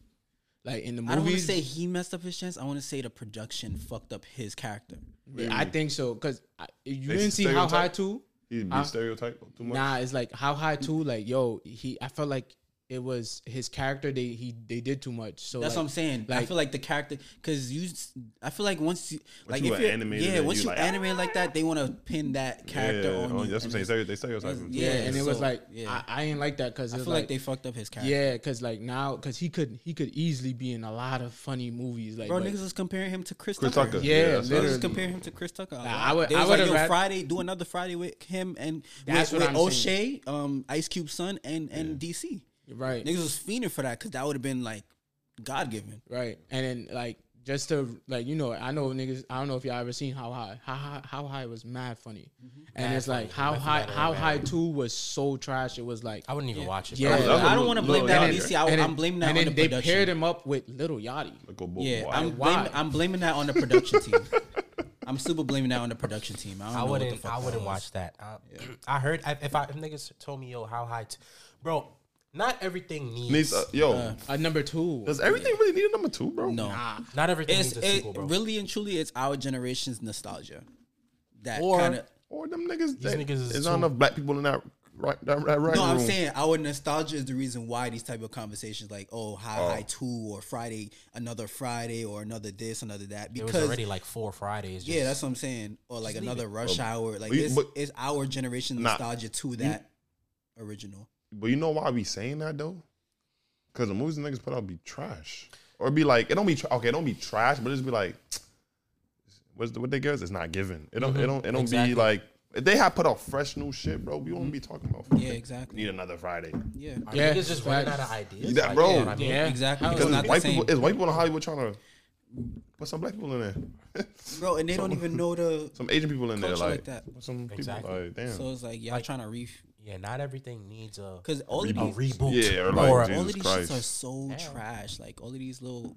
Like in the movie. I don't want to say he messed up his chance. I want to say the production fucked up his character. yeah, I think so because you They didn't see how high too. He be Huh? stereotyped too much. Nah, it's like how high too. Like yo, he I felt like it was his character. They he they did too much. So That's like, what I'm saying. I feel like the character because you. I feel like once you like you if you're animated yeah, once you you like, animate like that, they want to pin that character yeah, on oh, you. That's what I'm saying. it's- Stereo- They stereotype him. Yeah, Yeah, and it was like yeah. I, I ain't like that because I feel like, like they fucked up his character. yeah, because like now because he could he could easily be in a lot of funny movies. Like Bro, but- niggas was comparing him to Chris, Chris Tucker. Tucker. Yeah, that's what literally. was was- comparing him to Chris Tucker. a Nah. I would- They I was like, would've Friday, do another Friday with him and That's with, what I'm O'Shea, um, Ice Cube's son, and and DC. Right. Niggas was fiending for that because that would have been like God given. Right. And then like just to like you know I know niggas I don't know if y'all ever seen how high how high how high was mad funny, mm-hmm. and Mad it's like funny. how high how bad. high two was so trash. It was like I wouldn't even watch it. Yeah. bro. That's a I don't want to blame that on Yachty. DC. I, then, I'm blaming that and on then the they production. paired him up with Lil Yachty. Like a bull- Yeah. I'm blaming, I'm blaming that on the production team. *laughs* I'm super blaming that on the production team. I, don't I know what the wouldn't. fuck I wouldn't was. watch that. I, *clears throat* I heard I, if I if niggas told me yo how high, t- bro. Not everything needs. Needs uh, yo. A number two. does everything really need a number two, bro? No, not everything it's needs a it, sequel, bro. really and truly it's our generation's nostalgia. That Or- kind of Or them niggas. These that- niggas is There's too- not enough black people in that right that, that right no, I'm room. saying our nostalgia is the reason why these type of conversations like oh high Oh. high two or Friday another Friday or another this another that There was because already like four Fridays. yeah that's what I'm saying or like leave another it. rush hour like but you- it's, but- it's our generation Nah. nostalgia to that original. But you know why I be saying that though? Because the movies the niggas put out be trash, or be like it don't be tra- okay. It don't be trash, but it's be like *tsk* what's the, what they give us? It's not given. It don't. It mm-hmm. don't. It don't Exactly. be like if they have put out fresh new shit, bro. We won't be talking about. Yeah, exactly. Need another Friday. Yeah, Are Yeah, niggas just running facts. out of ideas, Yeah, Like, bro. you know I mean? Yeah. exactly. How It's Because not it's the white same. people. It's white people in Hollywood trying to put some black people in there, *laughs* bro, and they don't even know the. *laughs* some Asian people in there, like, like that. some people Exactly. like damn. So it's like y'all trying to reef Yeah, not everything needs a because all of a these, reboot. Yeah, or or, like, all of these Christ. shits are so Hell. trash. Like all of these little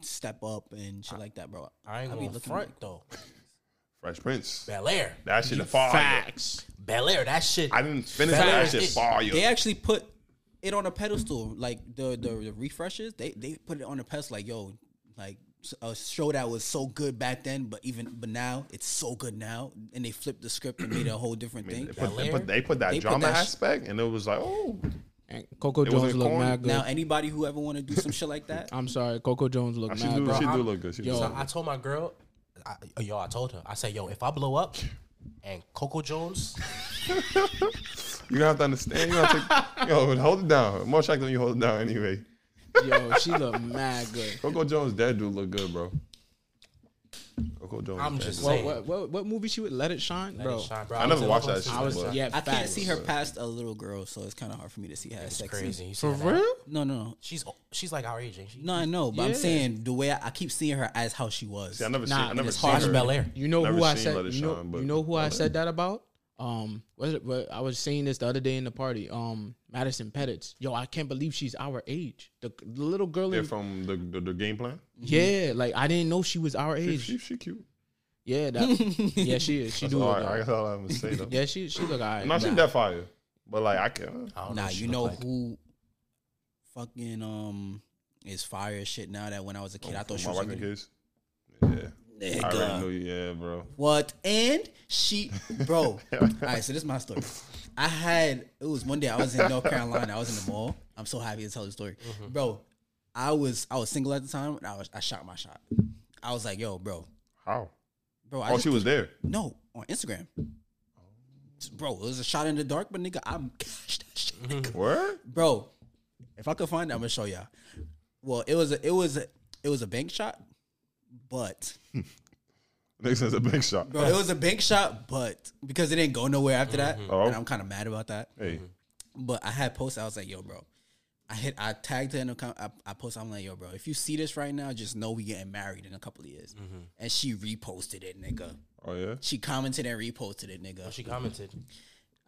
step up and shit like that, bro. I ain't I gonna looking front like- though. Fresh Prince. Bel Air, That shit fire. Facts. Bel Air, that shit. I didn't finish Bel that. Air That shit is- fire. They actually put it on a pedestal, like the the, the refreshes. They they put it on a pedestal, like yo, like a show that was so good back then, but even but now it's so good now, and they flipped the script and made it a whole different thing. They put, they, put, they put that They put drama that sh- aspect, and it was like, oh, And Coco It Jones wasn't look corny. mad good. Now anybody who ever want to do some shit like that, I'm sorry, Coco Jones look she mad do, bro. she do I'm- look good. She Yo. So. I told my girl, I, yo, I told her, I said, yo, if I blow up and Coco Jones, *laughs* You gonna have to understand. You gotta take, yo, hold it down. More shocked when you hold it down anyway. Yo, she look mad good. Coco Jones, that dude look good, bro. Coco Jones. I'm just dude. What, saying. what what what movie she would Let It Shine, let bro? it shine, bro. I never watched that shit, I was but- yeah. I can't facts. see her past a little girl, so it's kind of hard for me to see her as It's sexy. crazy. You for real. No, no, no. She's she's like our age, ain't she? No, I know, but I'm saying the way I, I keep seeing her as how she was. See, I never Nah, seen. I never seen hard. her. Bel Air. You know Never who I said. You know, you know who I said that about. Um, what is it? What I was saying this the other day in the party. Um, Madison Pettis. Yo, I can't believe she's our age. The, the little girl. They're In, from the, the the game plan. yeah, like I didn't know she was our age. she, she cute. Yeah, that, *laughs* yeah, she is. She That's do all look. right. I guess all I'm gonna say though. *laughs* Yeah, she she look alright. No, she Nah. that fire. But like I can't. I don't Nah, what she you know like. who fucking um is fire shit now that when I was a kid I thought she was wife like and a kids. Yeah. I nigga. already knew you. Yeah, bro. What? And she, bro. *laughs* all right, so this is my story. I had it was one day I was in North Carolina. I was in the mall. I'm so happy to tell the story, mm-hmm. bro. I was I was single at the time, and I was I shot my shot. I was like, yo, bro, How? bro. I Oh, just she was there. no on Instagram. Bro, it was a shot in the dark, but nigga, I'm *laughs* cashed that shit, nigga. *laughs* Where? bro. If I could find it, I'm gonna show y'all. Well, it was a, it was a, it was a bank shot, but *laughs* Nigga says a big shot. bro, it was a bank shot, but because it didn't go nowhere after that, mm-hmm. Oh. and I'm kind of mad about that. Hey, mm-hmm. But I had posted, I was like, yo, bro. I hit, I tagged her in the com- I, I posted, I'm like, yo, bro, if you see this right now, just know we getting married in a couple of years. Mm-hmm. And she reposted it, nigga. oh yeah. She commented and reposted it, nigga. Oh, she commented.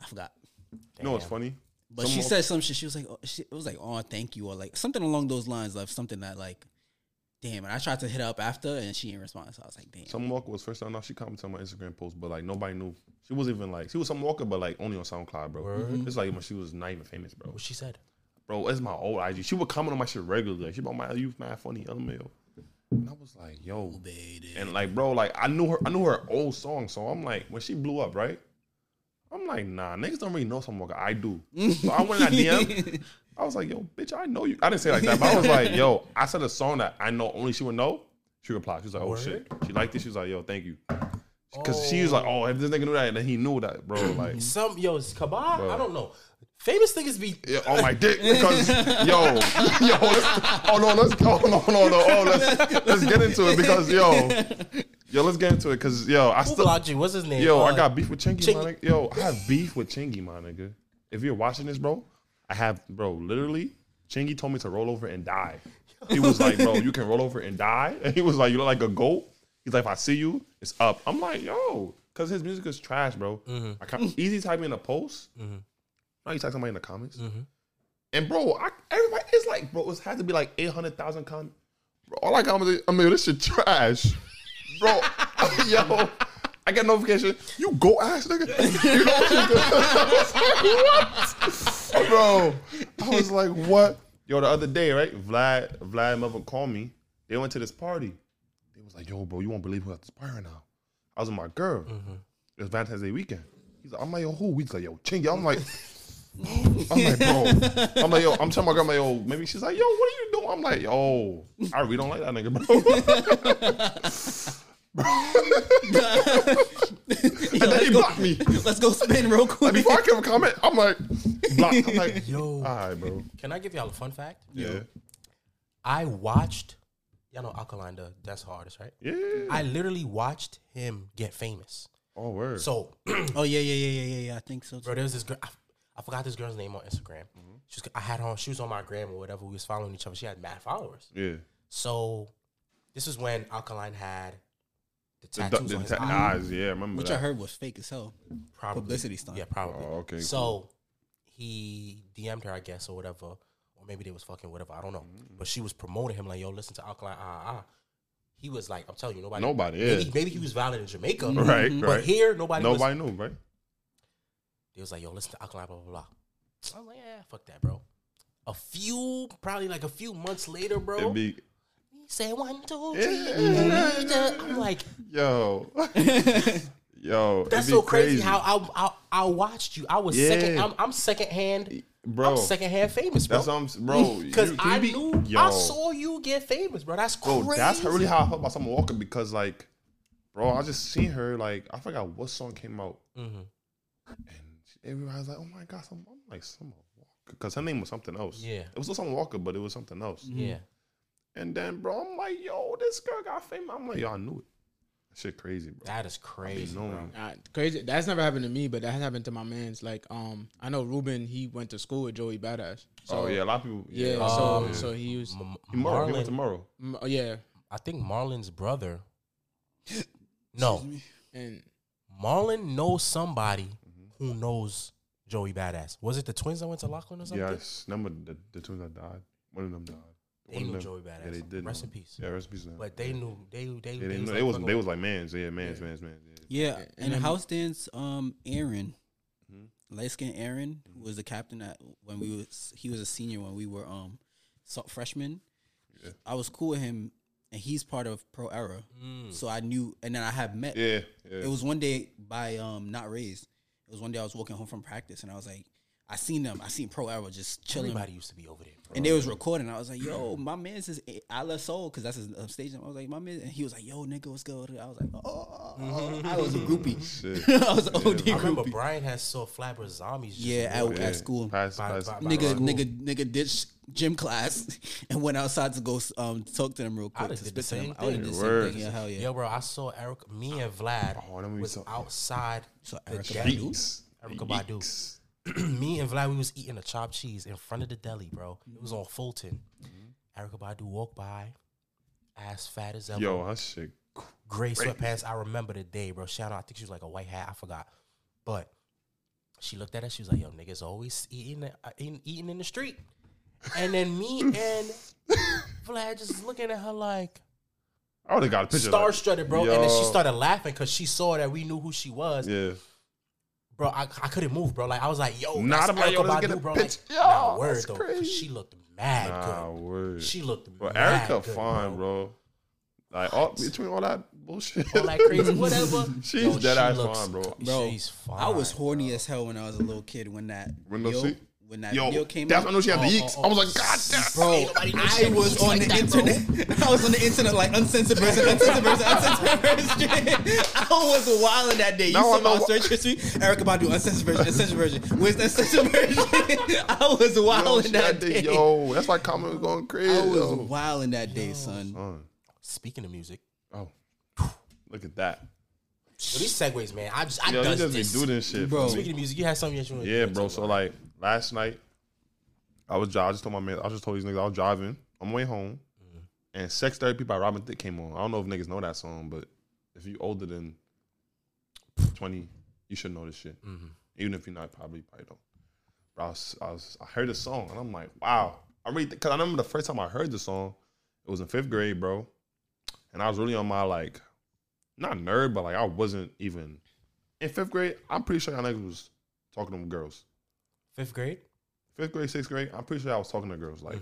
I forgot. You know what's funny? But she said some shit. She was like, oh, she, it was like, oh, thank you, or like something along those lines, like something that like, damn. And I tried to hit her up after, and she didn't respond. So I was like, damn. Summer Walker was first time out. She commented on my Instagram post, but like nobody knew. She wasn't even like she was Summer Walker, but like only on SoundCloud, bro. It's like when she was not even famous, bro. What she said? Bro, it's my old IG. She would comment on my shit regularly. Like, she about my youth, mad funny, LMAO. And I was like, yo, baby. and like, bro, like I knew her, I knew her old song. So I'm like, when she blew up, right? I'm like, nah, niggas don't really know Summer Walker. I do. *laughs* So I went in that DM. *laughs* I was like, yo, bitch, I know you. I didn't say like that, but I was like, yo, I said a song that I know only she would know. She replied. She was like, oh shit. She liked it. She was like, yo, thank you. Cause she was like, oh, if this nigga knew that, and then he knew that, bro. *clears throat* Like, Some yo, it's Kabah. Bro. I don't know. Famous niggas be yeah, on my dick because *laughs* yo, yo, let's, oh no, let's oh no, no, no, oh let's let's get into it because yo, yo, let's get into it because yo, I who still blocked you? What's his name? yo, I Uh, got beef with Chingy, Chingy. my nigga. Yo, I have beef with Chingy, my nigga. If you're watching this, bro, I have, bro, literally, Chingy told me to roll over and die. He was like, bro, you can roll over and die. *laughs* And he was like, you look like a goat. He's like, if I see you, it's up. I'm like, yo, because his music is trash, bro. Mm-hmm. I can't, easy type me in a post. Mm-hmm. Now you type somebody in the comments. Mm-hmm. And bro, I, everybody it's like, bro, it had to be like eight hundred thousand comments. Bro, all I got was, I mean, this shit trash, *laughs* bro. *laughs* yo, I get a notification. You go ass nigga. *laughs* You know what you do? I was like, what, bro? I was like, what? Yo, the other day, right? Vlad, Vlad, and mother called me. They went to this party. They was like, yo, bro, you won't believe who at this party right now. I was with my girl. Mm-hmm. It was Valentine's Day weekend. He's like, I'm like, yo, who? He's like, yo, Chingy. I'm like, *laughs* I'm like, bro. I'm like, yo, I'm telling my girl, I'm like, yo, maybe she's like, yo, what are you doing? I'm like, yo, I really don't like that nigga, bro. *laughs* and then he blocked me. Let's go spin real Like, quick. before I can a comment, I'm like, blocked. I'm like, Yo. all right, bro. Can I give y'all a fun fact? Yeah. I watched, y'all know Alkaline, the that's artist, right? Yeah. I literally watched him get famous. Oh, word. So, *clears throat* Oh yeah, yeah, yeah, yeah, yeah, yeah. I think so. Too. bro, there was this girl. I, I forgot this girl's name on Instagram. Mm-hmm. She was, I had her on. She was on my gram or whatever. We was following each other. She had mad followers. yeah. So, this is when Alkaline had the The, tattoos the, on his the eye. eyes, yeah, I remember Which that. I heard was fake as hell. Probably Publicity stunt. Yeah, probably. Oh, okay, So he DM'd her, I guess, or whatever, or maybe they was fucking whatever. I don't know. Mm. But she was promoting him like, "Yo, listen to Alkaline." Ah, ah. He was like, "I'm telling you, nobody, Nobody, Maybe, yeah. maybe he was violent in Jamaica, Right, But right. here, nobody, was. Nobody knew, right? They was like, "Yo, listen to Alkaline." Blah blah blah. I was like, "Yeah, fuck that, bro." A few, probably like a few months later, bro. It'd be, he said one, two, three. I'm like, yo, *laughs* yo. that's so crazy, how I, I I watched you. I was Yeah. second. I'm, I'm second hand. bro. I'm second hand famous, bro. That's what I'm, bro. *laughs* Because I be- knew yo, I saw you get famous, bro. That's bro. crazy. That's really how I felt about Summer Walker because, like, bro, I just seen her. Like, I forgot what song came out, Mhm. and she- everybody was like, "Oh my god!" Some, I'm like Summer Walker because her name was something else. Yeah. it was still Summer Walker, but it was something else. Yeah, And then, bro, I'm like, "Yo, this girl got famous." I'm like, y'all knew it." That shit crazy, bro. that is crazy, bro. knowing. Crazy. That's never happened to me, but that has happened to my man's. Like, um, I know Ruben. He went to school with Joey Badass. So, oh yeah, a lot of people. yeah. Yeah, so, Um, so he was. M- tomorrow. He went Marlon, tomorrow. mm, oh, yeah, I think Marlon's brother. *laughs* No, and Marlon knows somebody who knows Joey Badass. Was it the twins that went to Lachlan or something? Yes, number the, the twins that died. One of them died. They knew Joey Badass. Yeah, they did. Rest know. in peace. Yeah, rest in peace. But they knew they they yeah, they, they, knew, was they like, was they was like mans. Yeah, mans, mans, mans. Yeah, And and then- house dance. Um, Aaron, Mm-hmm. light skinned Aaron, who was the captain at when we was he was a senior when we were um so, freshmen. Yeah. I was cool with him, and he's part of Pro Era, Mm. so I knew. And then I had met. Yeah, yeah. It was one day by um not raised. It was one day I was walking home from practice, and I was like, I seen them. I seen Pro Era just chilling. Everybody used to be over there. Bro. And they was recording. I was like, "Yo, my man's is I love soul because that's his um, stage name." I was like, "My man," and he was like, "Yo, nigga, what's good?" I was like, "Oh, I was a groupie. *laughs* Shit. *laughs* I was an OD I remember. Brian had saw Flatbush Zombies. Just Yeah, at, walking. at school, Pass, By- pass, by- by- nigga, Cool. nigga, nigga ditched gym class *laughs* and went outside to go um talk to them real quick I'd've to did the spit to them. same I would have thing. did the same Word. thing. Yeah, hell yeah. Yo, bro, I saw Eric, me and Vlad Oh, then we was saw- outside. So the Erykah deli. Badu? Yeeks. Erykah Badu. *clears throat* me and Vlad, we was eating a chopped cheese in front of the deli, bro. It was on Fulton. Erykah Badu walked by, ass fat as ever, Yo, that shit. gray sweatpants. I remember the day, bro. Shout out, I think she was like a white hat. I forgot, but she looked at us. She was like, "Yo, niggas always eating, uh, eating, eating in the street." And then me and *laughs* Vlad just looking at her like I would have got a picture. star like, strutted, bro. And then she started laughing because she saw that we knew who she was. Yeah. Bro, I, I couldn't move, bro. Like I was like, yo, not that's I'm like, Erykah let's get Badu, bro. picture. Like, Yo, nah, word that's though. 'cause crazy. She looked mad Nah, good. word. She looked But mad Erykah good, fine, bro. Like all between all that bullshit. All that crazy, *laughs* whatever. She's Yo, dead she ass looks- fine, bro. Bro, she's fine. I was horny as hell when I was a little kid when that Window video, seat? When that Yo, video came that's out. I know she had the Oh, yeeks. oh, I was oh. like, God damn. Bro, I was looks on like the that, internet. *laughs* I was on the internet like uncensored version, uncensored version, uncensored version. I was wilding that day. You Now saw my know wh- search history. Erykah Badu, uncensored version, uncensored version. Where's the uncensored version? *laughs* I was Yo, wilding that had day. yo, that's why comment was going crazy. I was yo. wilding that day, son. Son. Speaking of music, Oh, look at that. yo, these segues, man. I just, I Yo, does just be this. doing this shit, Bro. bro. Speaking of music, you had something that you want to do. Yeah, bro. So like last night, I was driving. I just told my man. I just told these niggas I was driving on my way home, mm-hmm. and "Sex Therapy" by Robin Thicke came on. I don't know if niggas know that song, but if you older than twenty, you should know this shit. Mm-hmm. Even if you're not, probably probably don't. But I was, I was, I heard the song, and I'm like, wow. I really because I remember the first time I heard the song, it was in fifth grade, bro, and I was really on my like, not nerd, but like I wasn't even in fifth grade. I'm pretty sure y'all niggas was talking to girls Fifth grade. fifth grade, sixth grade, I'm pretty sure I was talking to girls, like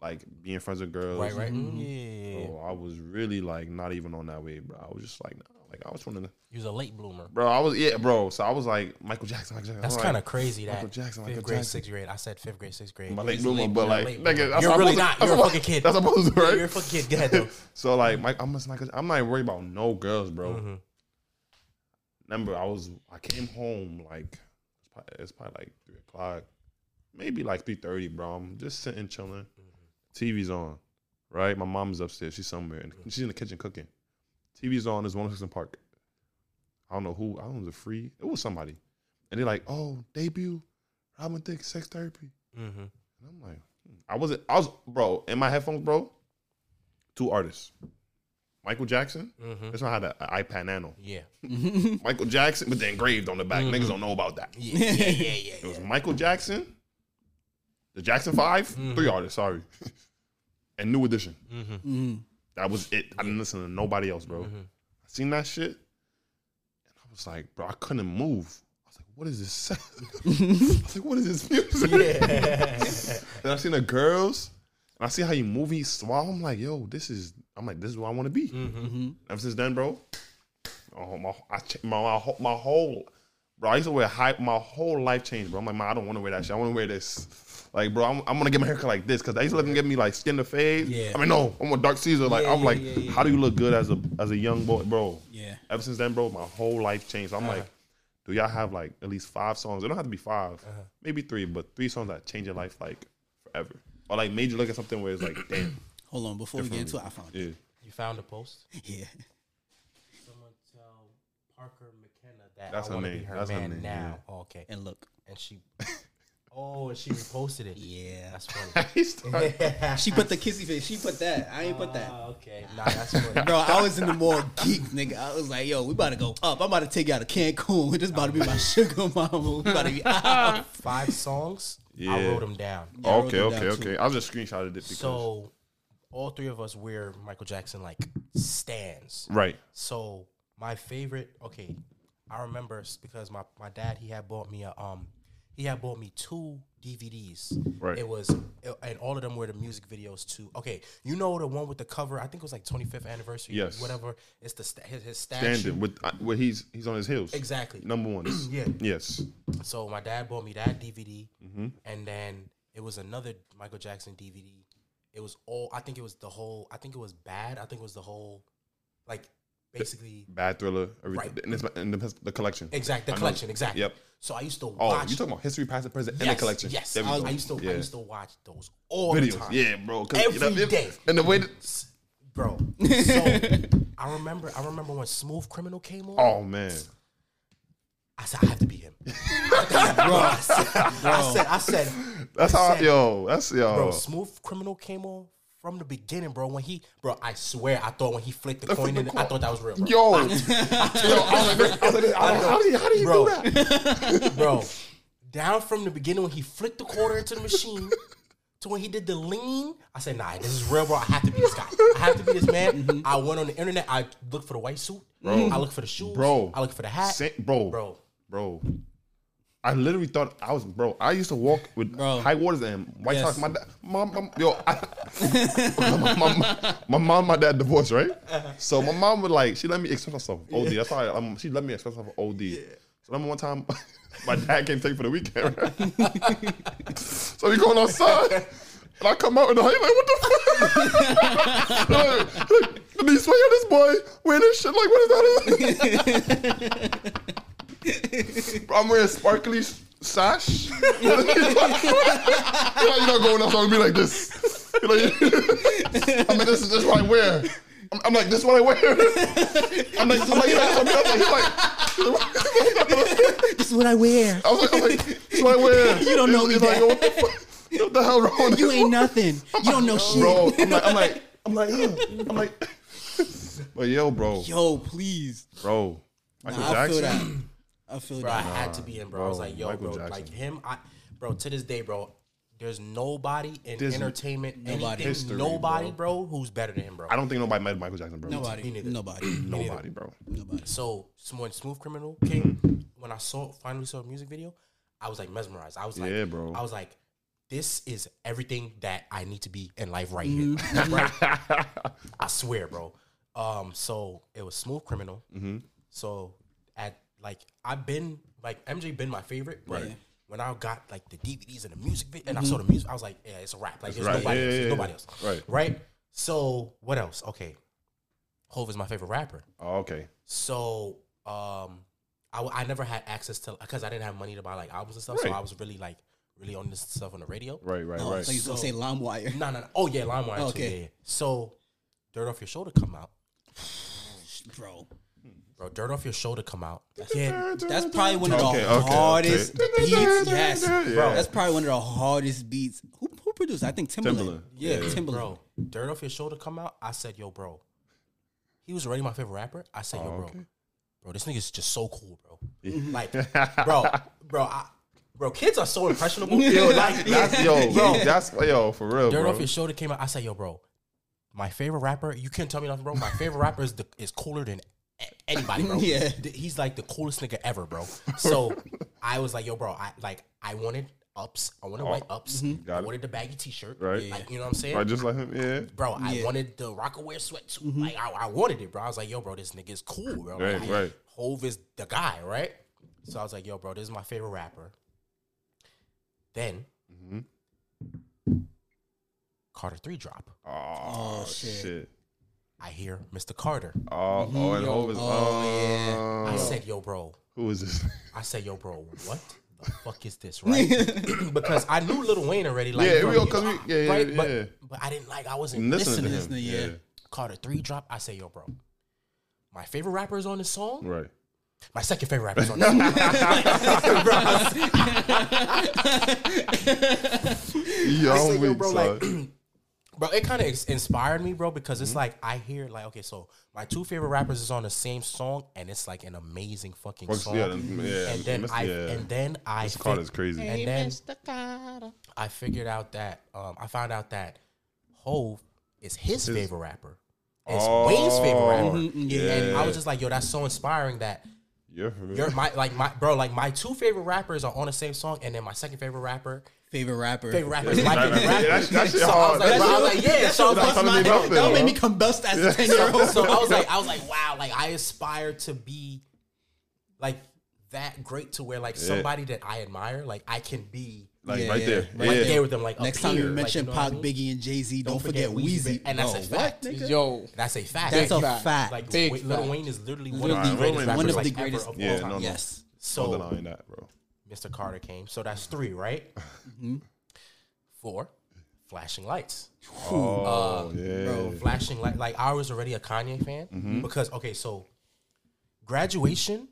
like being friends with girls. Right, right. Mm, Yeah, yeah, yeah. Bro, I was really like not even on that way, bro. I was just like, nah, like I was trying to, You was a late bloomer. bro. I was yeah, bro. So I was like Michael Jackson, Michael Jackson. That's I'm kind like, of crazy. That Michael Jackson, fifth Michael grade, Jackson. sixth grade. I said fifth grade, sixth grade. my late bloomer, late but bloomer, like, late nigga, that's you're what really I'm not. You're a fucking kid. That's supposed to Yeah, right. You're a fucking kid. Go ahead though. *laughs* So like, Mike, I'm just like, I'm not worried about no girls, bro. Mm-hmm. Remember, I was, I came home like, it's probably, like three o'clock, maybe like three thirty, bro. I'm just sitting chilling, TV's on, right? My mom's upstairs, she's somewhere, and she's in the kitchen cooking. TV's on. There's 106 & Park. I don't know who. I don't know. Was it free? It was somebody, and they're like, "Oh, debut, Robin Thicke, sex therapy." Mm-hmm. And I'm like, hmm. I wasn't, I was, bro, in my headphones, bro, two artists. Michael Jackson. Mm-hmm. This one had uh, an iPod Nano. Yeah. *laughs* Michael Jackson, but then engraved on the back. Niggas mm-hmm. don't know about that. Yeah. Yeah. Yeah. Yeah. *laughs* It was Michael Jackson, the Jackson 5 three mm-hmm. artists, sorry, *laughs* and New Edition. Mm-hmm. That was it. I didn't listen to nobody else, bro. I seen that shit, and I was like, bro, I couldn't move. I was like, what is this? I was like, what is this music? Yeah. and I seen the girls, and I see how you move, he swallow. I'm like, yo, this is. I'm like, this is what I want to be. Ever since then, bro, oh, my, I, my, my, whole- my whole, bro, I used to wear high, my whole life changed, bro. I'm like, man, I don't want to wear that shit. I want to wear this. Like, bro, I'm, I'm gonna get my haircut like this because they used to let them get me like skin to fade. Yeah. I mean, no, I'm a dark Caesar. Like, Yeah, I'm yeah, like, yeah, yeah, how do you look good as a as a young boy, bro? Yeah. Ever since then, bro, my whole life changed. I'm Uh-huh. like, do y'all have like at least five songs? It don't have to be 5 Uh-huh. maybe three, but three songs that change your life like forever, or like made you look at something where it's like, damn, Hold on, before we get into it, I found it. You found a post. Yeah. Someone tell Parker McKenna that That's I her want to be her That's her man name, now. Oh, okay. And look. And she. Oh, and she reposted it. Yeah. That's funny. *laughs* He started- *laughs* She put the kissy face. She put that. I ain't put that. Ah, okay. Nah, that's funny. *laughs* Bro, I was in the more geek, nigga. I was like, yo, we about to go up. I'm about to take you out of Cancun. This about to be my sugar mama. We about to be out. Five songs. Yeah. I wrote them down. Yeah, I wrote okay, them okay, down, okay. too. I just screenshotted it because So, all three of us wear Michael Jackson like stands. right. So my favorite, okay, I remember because my, my dad he had bought me a um he had bought me two DVDs. Right. It was it- and all of them were the music videos too. Okay, you know the one with the cover. I think it was like 25th anniversary. Yes. Whatever. It's the sta- his, his statue. Standing with uh, where he's he's on his heels. Exactly. Number one. *clears throat* Yeah. Yes. So my dad bought me that DVD, Mm-hmm. and then it was another Michael Jackson DVD. It was all. I think it was the whole. I think it was bad. I think it was the whole, like basically Bad thriller. Everything. Right. And, it's, and the, the collection. Exactly. the I know. collection exactly. Yep. So I used to Oh, watch. you talking about history, past, and present, and the collection? Yes, I. I used to. Yeah. I used to watch those all the time. Yeah, bro. Every it- day. And the way. That, bro. *laughs* So I remember. I remember when Smooth Criminal came on. oh man. I said I have to be him. *laughs* bro, I said, I said. I said. That's how. said- yo. That's yo. Bro, Smooth Criminal came on from the beginning, bro. When he, bro, I swear, I thought when he flicked the coin in, it, I thought that was real, bro. Yo, *laughs* yo, I was like, I was like, I don't know, how do you, how do you Bro. do that? *laughs* bro. Down from the beginning when he flicked the quarter into the machine to when he did the lean, I said, "Nah, this is real, bro. I have to be this guy. I have to be this man." Mm-hmm. I went on the internet. I looked for the white suit. Bro. I looked for the shoes. Bro. I looked for the hat. Sa- bro, Bro. Bro. I literally thought I was, bro. I used to walk with Bro. high waters and white Yes. socks. My dad, mom, mom yo, I, *laughs* my, my, my mom, and my dad divorced, right? So my mom would like, she let me express myself OD. That's why um, she let me express myself OD. So remember one time, *laughs* my dad came take for the weekend. Right? *laughs* so we going outside. And I come out and I'm like, what the fuck? like, like, he's like, this boy wearing this shit. Like, what is that? Bro, I'm wearing sparkly sash. You're like, you're not going outside with me like this. You're like, I mean, this is this is what I wear. I'm, I'm like, this is what I wear. I'm like, I'm like, I'm like, I'm like, This is what I wear. I was like, I was like, this is what I wear. You don't know He's me, like, what the fuck? what the hell wrong with You ain't nothing. You don't know shit. bro? I'm like, I'm like, I'm like, yo. I'm like, but yo, bro, Yo, please. bro, Michael Nah, I feel Jackson. that. I feel bro. I that. had to be in, bro. I was like, yo, Michael bro, Jackson. like him, I, bro. To this day, bro, there's nobody in There's entertainment, nobody. anything, History, nobody, bro. who's better than him, bro. I don't think nobody met Michael Jackson, bro. Me Nobody. neither. Nobody. *clears throat* Nobody, bro. Nobody. So so when Smooth Criminal came, when I saw finally saw the music video, I was like mesmerized. I was like, Yeah, bro. I was like, this is everything that I need to be in life right Mm-hmm. *laughs* here. right? I swear, bro. Um, so it was Smooth Criminal. Mm-hmm. So at like I've been like MJ been my favorite, but Right. when I got like the DVDs and the music vid- and I saw the music, I was like, yeah, it's a rap. Like there's right. nobody Yeah, else. yeah, yeah. nobody else. Right. Right. So what else? Okay. Hov is my favorite rapper. Oh, okay. So um, I, w- I never had access to because I didn't have money to buy like albums and stuff. So I was really like really on this stuff on the radio. Right, right, Oh, right. so you was gonna So- say LimeWire. *laughs* No, no, no. Oh yeah, LimeWire Oh, too. okay. Yeah, yeah. So Dirt Off Your Shoulder come out, Bro. Bro. Dirt Off Your Shoulder come out. Yeah, That's probably one of Okay, the okay, hardest okay. *laughs* beats. Yes. Yeah. Bro, that's probably one of the hardest beats. Who, who produced? I think Timbaland. Timbaland. Yeah, Yeah. Timbaland. bro. Dirt Off Your Shoulder come out. I said, yo, bro. He was already my favorite rapper. I said, yo, Oh, bro, bro, this nigga's just so cool, bro. Like, *laughs* bro, bro, I, bro, kids are so impressionable. *laughs* Yo, like, that's yo, Bro. That's yo for real, Dirt bro. Off Your Shoulder came out. I said, yo, bro, my favorite rapper. You can't tell me nothing, bro. My favorite rapper is the, is cooler than a- anybody, *laughs* bro. Yeah. He's like the coolest nigga ever, bro. So I was like, yo, bro, I like I wanted ups. I wanted white ups. I Oh, Got it. wanted the baggy t-shirt. Right. Like, you know what I'm saying? I just like him. Yeah. Bro, I wanted the Rocawear sweatsuit. Like I, I wanted it, bro. I was like, yo, bro, this nigga is cool, bro. Right, Like, right. Hov is the guy, right? So I was like, yo, bro, this is my favorite rapper. Then Mm-hmm. Carter 3 drop. Oh, shit. shit. I hear Mr. Carter. Oh, oh, and Hov is. Oh, Oh, I said, yo, bro. who is this? I said, yo, bro, what the *laughs* fuck is this, right? *clears throat* because I knew Lil Wayne already. Like, Yeah, bro, we- you 'cause know, we- yeah, yeah, right? yeah. But, but I didn't like, I wasn't Listen to listening. yeah. Yeah. Carter 3 drop. I say, yo, bro. My favorite rapper is on this song. Right. My second favorite rapper is on *laughs* this song. *laughs* Yo, I say, yo, bro, like, *clears throat* bro, it kind of inspired me, bro, because it's mm-hmm. like I hear like, okay, so my two favorite rappers is on the same song, and it's like an amazing fucking Fucks- song. yeah, then- yeah, and then Mr. I yeah. and then I Mr. Carter's fig- crazy. and then I figured out that um, I found out that Hov is his, favorite rapper. It's Oh, Wayne's favorite rapper. yeah. And I was just like, yo, that's so inspiring that You're for you're my like my bro, like my two favorite rappers are on the same song, and then my second favorite rapper, Favorite rapper. favorite rapper Yeah, my right, favorite right. rapper. That's- that shit so I hard. was like, That's bro, I was like, yeah. So I was like, My- That'll feel, me combust as a 10 year old. *laughs* so I was like, I was like, wow, like I aspire to be like that great to where like somebody that I admire, like I can be Like Yeah, right yeah. there. right yeah. there with them. Like Next time here, you like, mention know what I mean? Biggie, and Jay Z, don't, forget Weezy. and that's a fact. nigga? Yo, That's a fact. That's a fact. fact. like Big Lil fact. Wayne is literally one Literally of the greatest one of the greatest- of Yeah, all time. no, no. yes. Don't So deny that, bro. Mr. Carter came. So that's mm-hmm. three, right? Mm-hmm. Four, flashing lights. Oh, uh, yeah. Bro, flashing light. Like I was already a Kanye fan Mm-hmm. because okay, so graduation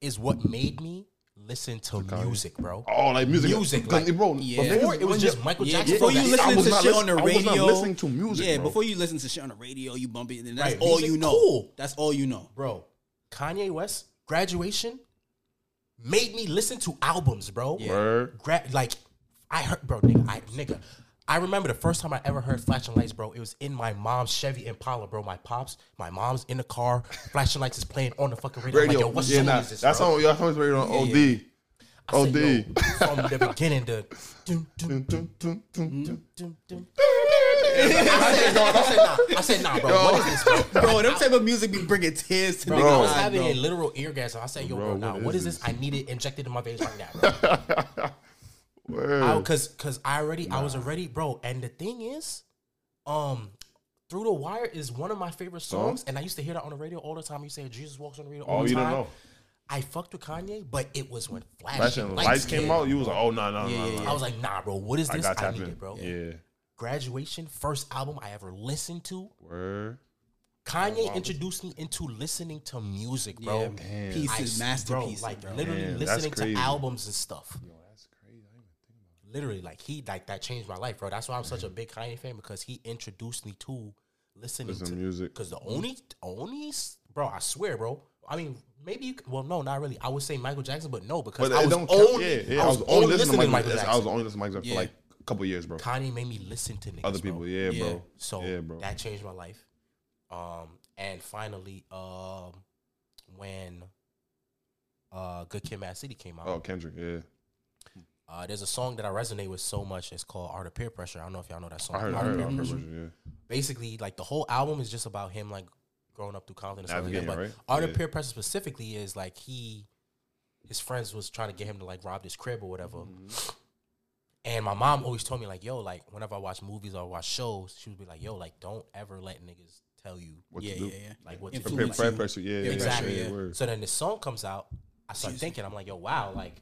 is what made me listen to music, bro. Oh, like music. Music, Cause, like- bro, Yeah. Before it was just Michael Yeah, Jackson. before you listen to shit on the I was not radio, listening to music, Yeah, bro. before you listen to shit on the radio, you bump it, and that's Right, all music you know. cool. That's all you know. bro, Kanye West graduation made me listen to albums, bro. Word. Gra- like I heard, bro, nigga, I nigga. I remember the first time I ever heard flashing lights, bro. It was in my mom's Chevy Impala, bro. My pops, my mom's in the car. Flashing lights is playing on the fucking radio. I'm Radio. like, yo, what yeah, song nah, is this? that's bro? on. Y'all song is radio on OD. I said, OD. yo, from the beginning, the. I said, I said, nah. I said, nah, bro. What is this, bro? Bro, them type of music be bringing tears to Bro, niggas' I was having bro. a literal eargasm. I said, yo, bro, Bro, now what what is is this? this? I need it injected in my veins right now, bro. *laughs* Cause, cause I already, I was already, bro. And the thing is, um, through the wire is one of my favorite songs, and I used to hear that on the radio all the time. You say Jesus walks on the radio all Oh, the you time. don't know. I fucked with Kanye, but it was when flashing, Flashing lights, lights came out. You was like, oh no no no yeah, no. I was like, nah, bro. What is I this? got I, tapped need in, it, bro. Yeah. Graduation, first album I ever listened to. Word. Kanye introduced me into listening to music, bro. Yeah, Damn. pieces, I- masterpieces, bro, like bro. literally Damn, that's listening to albums and stuff. Yo, that's crazy. I didn't even think about literally like he like that changed my life, bro. That's why I'm such a big Kanye fan because he introduced me to listening Listen to to music. Because the only only bro, I swear, bro. I mean, maybe you. c- Well, no, not really. I would say Michael Jackson, but no, because But I was don't only, Yeah, yeah. I was only listening to Michael Jackson. I was only listening to Michael Jackson Yeah. for like a couple years, bro. Kanye made me listen to niggas, Other bro. people, yeah, Yeah. bro. So yeah, bro. that changed my life. Um, and finally, um, when uh, Good Kid, Mad City came out, Oh, Kendrick, yeah. uh, there's a song that I resonate with so much. It's called Art of Peer Pressure. I don't know if y'all know that song. I heard, I Art of heard, I Peer heard, Pressure. yeah. Basically, like the whole album is just about him like growing up through Compton and stuff like that. But right? Art of Peer Pressure specifically is like he, his friends was trying to get him to like rob this crib or whatever. Mm-hmm. And my mom always told me like, yo, like whenever I watch movies or watch shows, she would be like, yo, like don't ever let niggas tell you What yeah, to do? yeah, yeah. like what to Influence do. Peer, peer pressure, yeah, yeah, Exactly. Yeah, yeah. So then the song comes out. I start thinking, I'm like, yo, wow, like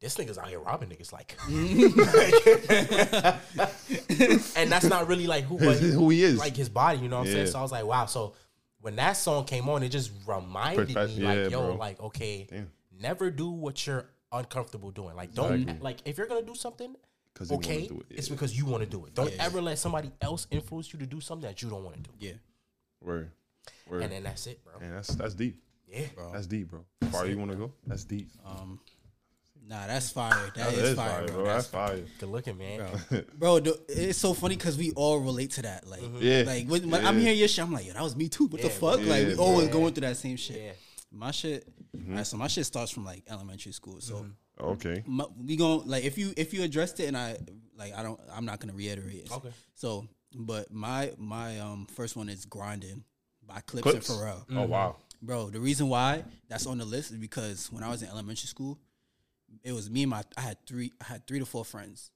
this nigga's out here robbing niggas, like, *laughs* and that's not really like who, but Who he is. like his body, you know what I'm saying? So I was like, wow. So when that song came on, it just reminded Perfect, me, yeah, like, yo, bro. like, okay, Damn. never do what you're uncomfortable doing. Like, don't Exactly. like if you're gonna do something. 'Cause you wanna Okay, do it, it's yeah. because you want to do it. Don't Yeah. ever let somebody else influence you to do something that you don't want to do. Yeah, Word. Word. And then that's it, bro. Man, that's that's deep. Yeah, bro. That's deep, bro. How far you want to go? That's deep. Um, nah, that's fire. that is, fire, bro. That's fire. good looking, man. Bro, *laughs* the, it's so funny because we all relate to that. Like, Yeah. like when, when I'm Yeah. hearing your shit, I'm like, yo, that was me too. What the Yeah, fuck? yeah, like, we always yeah. going through that same shit. Yeah. My shit, Mm-hmm. alright, so my shit starts from like elementary school. So mm-hmm. Okay. my, we gon' like if you if you addressed it and I like I don't I'm not gonna reiterate. it. Okay. So, but my my um first one is grinding by Clipse, Clipse. and Pharrell. Mm-hmm. Oh wow. Bro, the reason why that's on the list is because when I was in elementary school, it was me and my I had three I had three to four friends.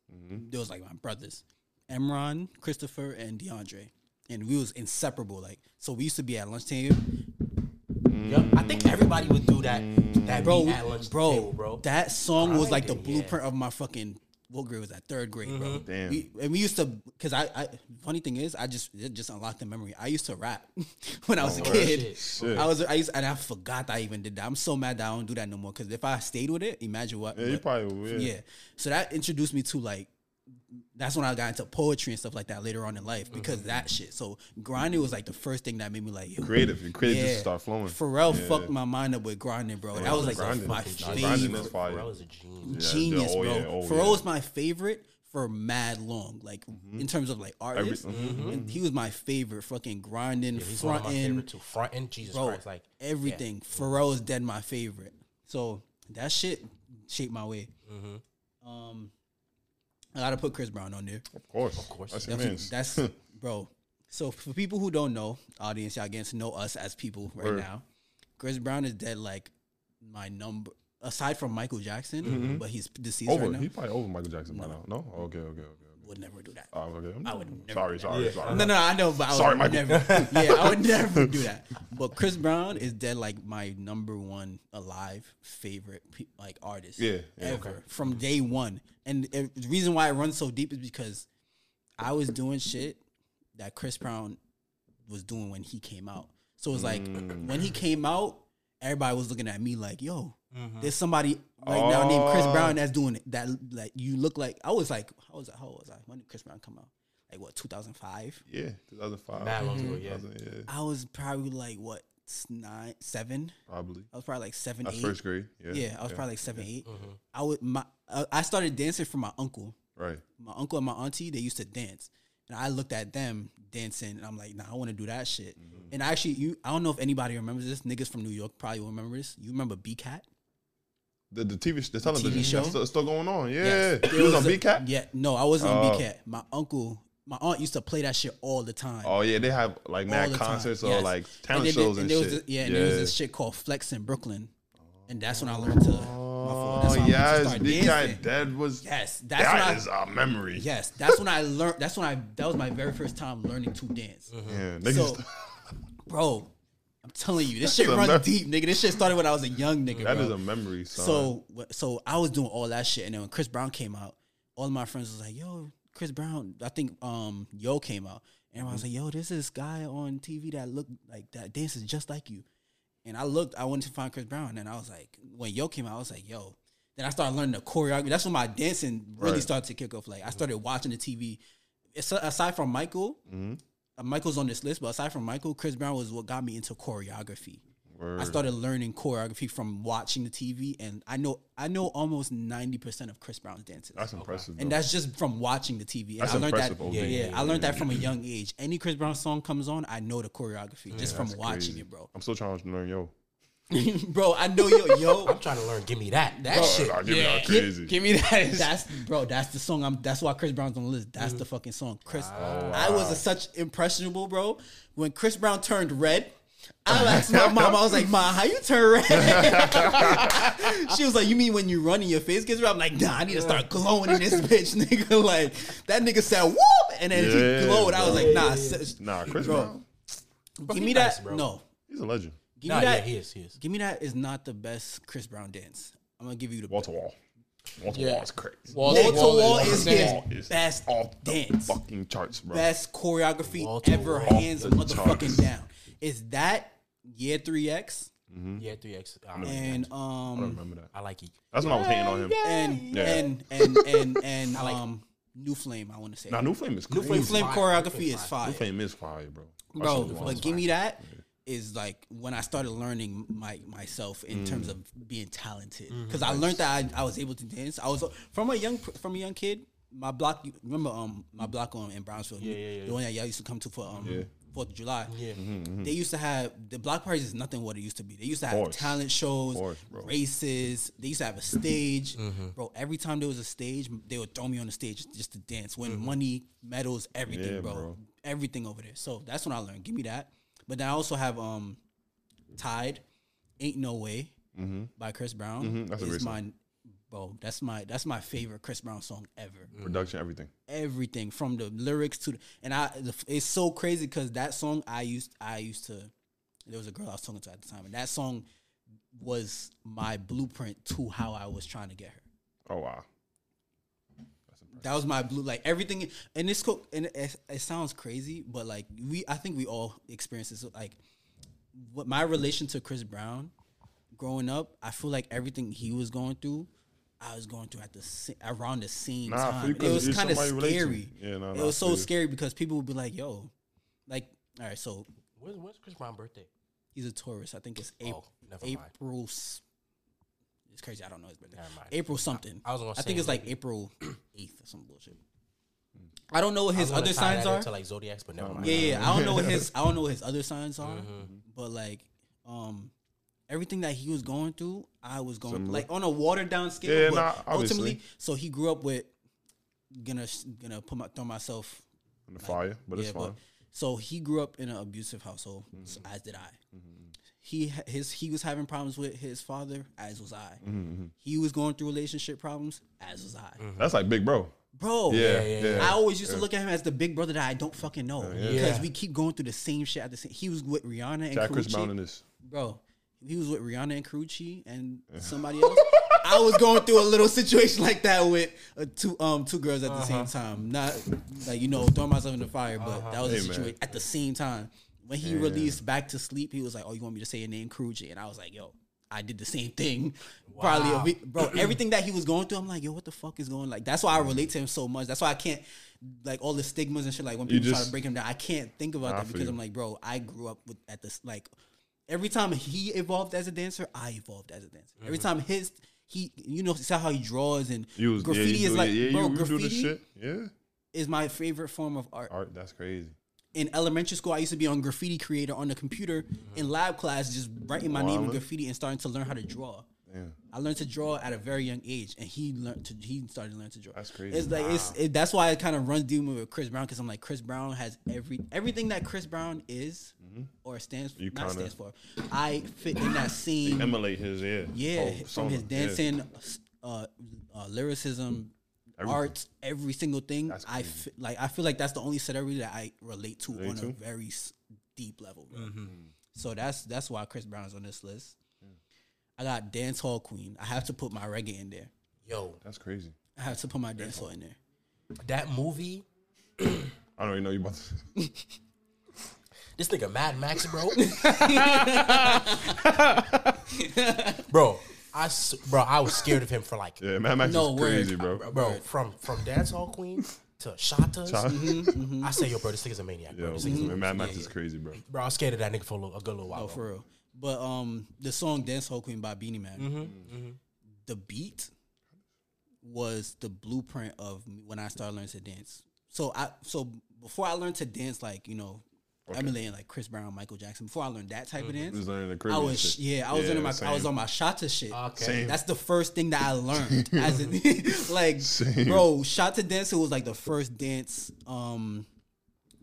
There was like my brothers, Emron, Christopher, and DeAndre, and we was inseparable. Like so, we used to be at lunch table, Yup. I think everybody would do that. That bro. beat at lunch bro, table, bro. that song was like the Grinding, yeah. blueprint of my fucking. What grade was that? Third grade, bro. Mm-hmm. Damn. We, and we used to, cause I, I. Funny thing is, I just it just unlocked the memory. I used to rap *laughs* when I was a Oh, kid. shit. Shit. I was, I used, and I forgot I even did that. I'm so mad that I don't do that no more. Cause if I stayed with it, imagine what. Yeah, you probably will. yeah. Yeah. So that introduced me to like. That's when I got into poetry and stuff like that later on in life because Mm-hmm. that shit. So grinding was like the first thing that made me like yo, Creative. Your creative just start flowing. Pharrell Yeah. fucked my mind up with grinding, bro. that was like grinding. my Nah, grinding favorite is. Pharrell is a genius. Genius, yeah, oh, bro. yeah, oh, Pharrell yeah. was my favorite for mad long, like Mm-hmm. in terms of like artists. And he was my favorite, fucking grinding, Yeah, he's one of my favorite fronting, too. Front end, Jesus bro. Christ, like everything. Pharrell is dead my favorite. So that shit shaped my way. Mm-hmm. Um, I gotta put Chris Brown on there. Of course. Of course. That's your That's *laughs* bro. So for people who don't know, audience, y'all getting to know us as people right Word. now. Chris Brown is dead like my number aside from Michael Jackson, mm-hmm. but he's deceased over. right now. He probably over Michael Jackson by now. No. Okay. Okay. Okay. Okay. would never do that. Oh, okay. I would never Sorry. do Sorry. Sorry. No, no, I know, but I Sorry, would Michael. never. *laughs* Yeah, I would never do that. But Chris Brown is dead like my number one alive favorite like artist. Yeah, yeah, ever from day one. And it, the reason why it runs so deep is because I was doing shit that Chris Brown was doing when he came out. So it's like Mm. when he came out, everybody was looking at me like, "Yo, there's somebody right now named Chris Oh. Brown that's doing it. That like you look like." I was like, "How was I? How was I? When did Chris Brown come out? Like what? 2005? Yeah. 2005. Mad long ago, yeah. yeah. I was probably like what nine, seven. Probably. I was probably like seven, That's eight. first grade. Yeah. Yeah, I was probably like seven, eight. Mm-hmm. I would my uh, I started dancing for my uncle. Right. My uncle and my auntie they used to dance, and I looked at them dancing, and I'm like, nah, I want to do that shit. Mm-hmm. And actually, you I don't know if anybody remembers this. Niggas from New York probably will remember this. You remember BCAT? The, the TV, sh- the television TV show? still, still going on. Yeah. Yes. He There was on a- BCAT. Yeah, no, I wasn't on uh, Oh. BCAT. My uncle, my aunt used to play that shit all the time. Oh yeah, they have like mad the concerts or like And talent then shows and, there shit. was this- yeah, and there was this shit called Flex in Brooklyn, and that's when I learned to. Oh That's when I learned yes, start Big Cat. Dead was. Yes, that's that when I- is memory. Yes, that's when I learned. That's when I. That was my very first time learning to dance. Yeah. So, bro, I'm telling you, this shit runs mem- deep, nigga. This shit started when I was a young nigga. that bro. is a memory. Son. So, so I was doing all that shit, and then when Chris Brown came out, all of my friends was like, "Yo, Chris Brown." I think um Yo came out, and I was like, "Yo, this is this guy on TV that looked like that dances just like you." And I looked, I wanted to find Chris Brown, and I was like, when Yo came out, I was like, "Yo, Then I started learning the choreography. That's when my dancing really Right. started to kick off. Like I started watching the TV. It's, aside from Michael, Mm-hmm. Uh, Michael's on this list, but aside from Michael, Chris Brown was what got me into choreography. I started learning choreography from watching the TV, and I know I know almost ninety percent of Chris Brown's dances. That's impressive. and though. that's just from watching the TV. And That's I learned impressive, that. Yeah, Yeah, yeah, I learned that from a young age. Any Chris Brown song comes on, I know the choreography just from watching crazy. it, bro. I'm still trying to learn yo. *laughs* bro, I know yo yo. *laughs* I'm trying to learn. Give me that. That Bro, shit. Nah, give me that Give, crazy. give me that. *laughs* That's bro. That's the song. I'm. That's why Chris Brown's on the list. That's Mm-hmm. the fucking song. Chris. Oh, I was a, such impressionable, bro. When Chris Brown turned red, I asked my mom. I was like, "Ma, how you turn red?" she was like, "You mean when you run and your face gets red?" I'm like, "Nah, I need to start glowing in this bitch, nigga." Like that nigga said, "Whoop," and then Yeah, he glowed. I was like, "Nah, s- Nah, Chris Bro. Brown. Bro, give me nice, that." bro. No, He's a legend. Give Nah, me yeah, that. he is. He is. Give me that is not the best Chris Brown dance. I'm gonna give you the Wall to wall. Wall to Yeah. wall is crazy. Wall Wall to wall is is his best off the dance. fucking charts, bro. best choreography Wall to ever, wall. hands Off the motherfucking charts. down. Is that year three X Yeah, three X. and I don't um remember that. I like it. That's when I was hating on him. and Yeah. and and and and *laughs* like um New Flame. I want to say Nah, New Flame is crazy. New Flame's Flame choreography New is fire, New Flame is fire, bro. I bro. But give me that is like when I started learning my myself in terms Mm. of being talented Mm-hmm. because I learned that I, I was able to dance. I was from a young from a young kid. My block, remember um my block on in Brownsville, Yeah, yeah, yeah. the one that y'all used to come to for um Yeah. Fourth of July. Yeah. They used to have the block parties is nothing what it used to be. They used to have Course. talent shows, Course, races. They used to have a stage, Mm-hmm. bro. Every time there was a stage, they would throw me on the stage just to dance, win money, medals, everything, Mm-hmm. Yeah, bro. bro. everything over there. So that's when I learned. Give me that. But then I also have um, Tide, Ain't No Way by Chris Brown. Mhm, that's a is great my song. bro. That's my that's my favorite Chris Brown song ever Production, everything. everything from the lyrics to the, and I the, it's so crazy because that song I used I used to there was a girl I was talking to at the time and that song was my blueprint to how I was trying to get her. Oh wow. That was my blue like everything and this co- and it, it sounds crazy but like we I think we all experience this like what my relation to Chris Brown growing up I feel like everything he was going through I was going through at the sa- around the same Nah, time. feel you It 'cause was kind of somebody you relate scary. Yeah, nah, it nah, I was so feel you. scary because people would be like, "Yo, like, all right, so When's, when's Chris Brown's birthday? he's a Taurus. I think it's April. Oh, never mind. April. S- It's crazy. I don't know his birthday. Never mind. April something. I was gonna I think it's like April eighth or some bullshit. I don't know what his other signs are. into like zodiacs, but never mind. Yeah, yeah. I don't know what his I don't know what his other signs are, Mm-hmm. but like um everything that he was going through, I was going Similar. like on a watered down scale. Yeah, but nah, ultimately, so he grew up with gonna gonna put my throw myself. In the fire, but it's fine. but so he grew up in an abusive household, Mm-hmm. so as did I. He his he was having problems with his father, as was I. Mm-hmm, He was going through relationship problems, as was I. That's like Big Bro. Bro, Yeah, yeah, yeah. I always used to look at him as the big brother that I don't fucking know because Yeah. we keep going through the same shit at the same. He was with Rihanna and Jack Chris Karrueche. Brown in this. bro. He was with Rihanna and Karrueche and somebody else. I was going through a little situation like that with uh, two um two girls at the same time. Not like you know throwing myself in the fire, but that was Hey, a man. situation at the same time. When he released Back to Sleep, he was like, "Oh, you want me to say your name, Karrueche?" And I was like, "Yo." I did the same thing, *laughs* probably a week, bro. *clears throat* Everything that he was going through, I'm like, yo, what the fuck is going? Like, that's why I relate to him so much. That's why I can't, like, all the stigmas and shit. Like when people try just- to break him down, I can't think about I that because you. I'm like, bro, I grew up with at this like every time he evolved as a dancer, I evolved as a dancer. Every Mm-hmm. time his he, you know, see how he draws and was, graffiti yeah, is do, like, yeah, bro, you, you graffiti. Yeah, is my favorite form of art. art. That's crazy. In elementary school, I used to be on graffiti creator on the computer in lab class, just writing my name in graffiti and starting to learn how to draw. Damn. I learned to draw at a very young age, and he learned to he started to learn to draw. That's crazy. It's like it's it, that's why it kind of runs deep with Chris Brown because I'm like Chris Brown has every everything that Chris Brown is or stands Mm-hmm. You not stands for. I fit in that same Emulate his yeah. yeah whole from his persona. Yeah. dancing, uh, uh, lyricism, Everything. art, every single thing. That's I crazy. fi- like I feel like that's the only celebrity that I relate to Relate on a very s- deep level. Bro. Mm-hmm. So that's that's why Chris Brown's on this list. I got dance hall queen. I have to put my reggae in there. Yo, That's crazy. I have to put my dance hall in there. that movie, *coughs* I don't even know you about to. *laughs* this nigga Mad Max, bro. *laughs* *laughs* bro, I s- bro, I was scared of him for like, Yeah, Mad Max No is word. crazy, bro. bro, from from dancehall queen to Shottas. Cha- Mm-hmm. I say, yo, bro, this nigga's a maniac, bro. Yo, This nigga's a- Mad Max is crazy, bro. bro, I was scared of that nigga for a, little, a good little while. Oh, bro. for real. But um, the song "Dance Hall Queen" by Beenie Man, Mm-hmm, the beat was the blueprint of when I started learning to dance. So I so before I learned to dance, like you know, emulating like Chris Brown, Michael Jackson. Before I learned that type of dance, Just learning the I was shit. yeah, I was learning my I was on my shata shit. Okay. Same. That's the first thing that I learned. *laughs* As in, *laughs* like, Same. bro, shata It was like the first dance um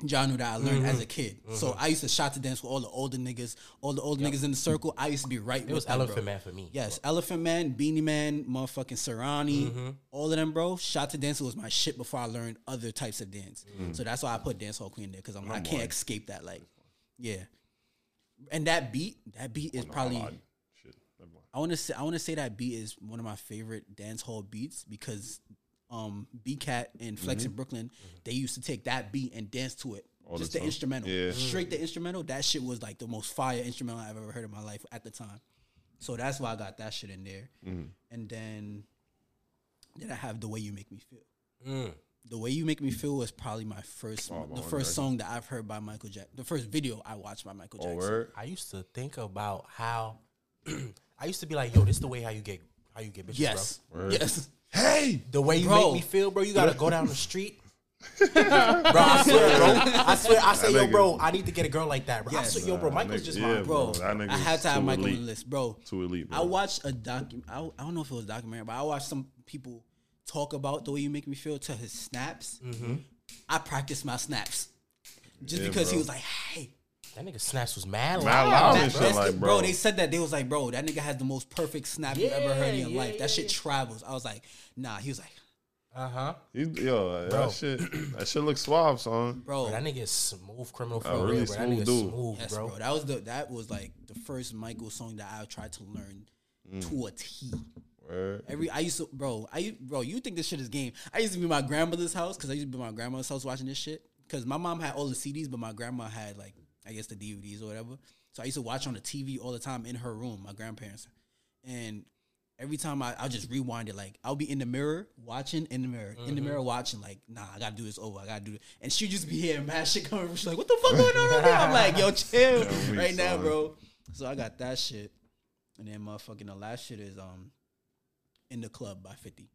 genre that I learned as a mm-hmm. kid. So mm-hmm. I used to shot to dance with all the older niggas, all the old niggas in the circle. I used to be right. It was Elephant bro. Man for me. Yes, Elephant Man, Beenie Man, motherfucking Serani, mm-hmm. all of them, bro. Shot to dance was my shit before I learned other types of dance. Mm. So that's why I put dancehall queen there because I'm I can't escape that. Like, yeah. And that beat, that beat is oh, probably. Shit. Never mind. I want to say I want to say that beat is one of my favorite dance hall beats because um BCAT and Flex in Brooklyn they used to take that beat and dance to it. All just the the, instrumental. Yeah. Straight the instrumental. That shit was like the most fire instrumental I've ever heard in my life at the time. So that's why I got that shit in there. And then then I have the way you make me feel. Mm. The way you make me feel was probably my first, Oh, the first song that I've heard by Michael Jackson. The first video I watched by Michael Oh, Jackson. word? I used to think about how *clears throat* I used to be like, yo, this is the way how you get how you get bitches, Yes, Word. yes. Hey! The way you Bro. make me feel, bro. You gotta go down the street. *laughs* bro, I swear, bro. I swear, I say, yo, bro, I need to get a girl like that, bro. I swear, yo, bro, Michael's nigga- just yeah, my bro. bro, I had to have too Michael on elite. the list, bro. Too elite, bro. I watched a docu. I, I don't know if it was a documentary, but I watched some people talk about the way you make me feel to his snaps. Mm-hmm. I practice my snaps just Yeah, because he was like, "Hey, That nigga snaps was mad Mad loud. loud that- and shit, like, the- bro. They said that they was like, "Bro, that nigga has the most perfect snap you ever heard in your Yeah, life. yeah, that shit yeah. travels." I was like, "Nah." He was like, Uh huh. He, yo, Bro. that shit, that shit looks suave, son. "Bro, Bro, that nigga is smooth criminal for real, really bro. That nigga dude. smooth, yes, bro. bro. That was the that was like the first Michael song that I tried to learn to a T. T." Word. Every I used to, bro. I bro, you think this shit is game? I used to be my grandmother's house because I used to be my grandmother's house watching this shit. Because my mom had all the CDs, but my grandma had like I guess the DVDs or whatever. So I used to watch on the TV all the time in her room, my grandparents. And every time I, I'll just rewind it. Like I'll be in the mirror watching in the mirror, in the mirror watching. Like nah, I gotta do this over. I gotta do it. And she would just be hearing mad shit coming. She's like, what the fuck going on right now? I'm like, yo, *laughs* chill Yeah, *laughs* right now, son. bro. So I got that shit. And then motherfucking the last shit is um in the club by 50.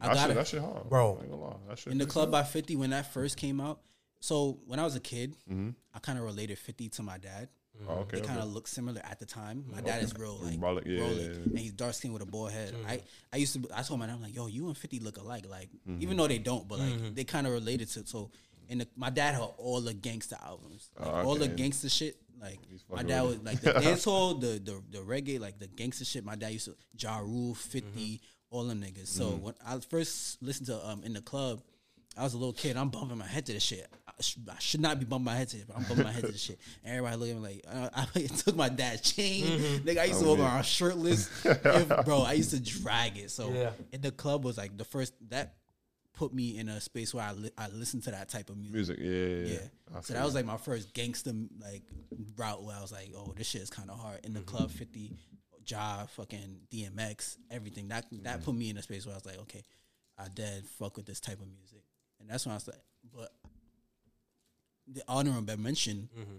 I That got shit, it. that shit hard, Bro. I ain't gonna lie. That shit In the club sense. by 50 when that first came out. So when I was a kid, Mm-hmm. I kind of related 50 to my dad. Oh, okay, They kind okay. of look similar at the time. My dad is real like Brolic, yeah, rolling, yeah, yeah. and he's dark skinned with a bald head. I I used to I told my dad I'm like, yo, you and Fifty look alike. Like Mm-hmm. even though they don't, but like they kind of related to. It. So and the, my dad had all the gangster albums, like, Oh, all the okay. gangster shit. Like my dad was like the *laughs* dancehall, the the the reggae, like the gangster shit. My dad used to Ja Rule, 50, all them niggas. So Mm-hmm. when I first listened to um in the club. I was a little kid. I'm bumping my head to this shit. I, sh- I should not be bumping my head to it, but I'm bumping my head to this shit. And everybody looking at me like, uh, *laughs* I took my dad's chain. Mm-hmm. Nigga, I used to Oh, walk yeah. around shirtless. *laughs* If- bro, I used to drag it. So Yeah. in the club was like the first that put me in a space where I li- I listened to that type of music. music. Yeah, yeah. Yeah. I So feel that was like my first gangster like route where I was like, oh, this shit is kind of hard. In the Mm-hmm. club, 50, Ja, fucking DMX, everything. That Mm-hmm. that put me in a space where I was like, okay, I dead fuck with this type of music. And that's when I was like, but the honorable mention, Mm-hmm.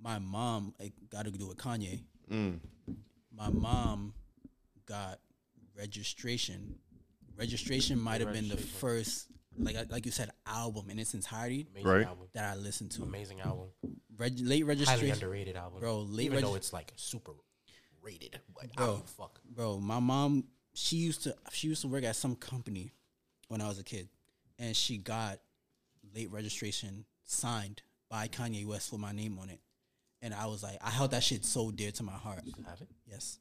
my mom it got to do with Kanye. Mm. My mom got registration. Registration might have been the first, like like you said, album in its entirety Amazing Right. album. that I listened to. Amazing album. Reg- late registration, Highly underrated album. Bro, late Even reg- though it's like super rated. But I Bro. don't give a fuck. bro. My mom, she used to she used to work at some company when I was a kid, and she got late registration signed by Kanye West with my name on it, and I was like, I held that shit so dear to my heart. Have it? Yes,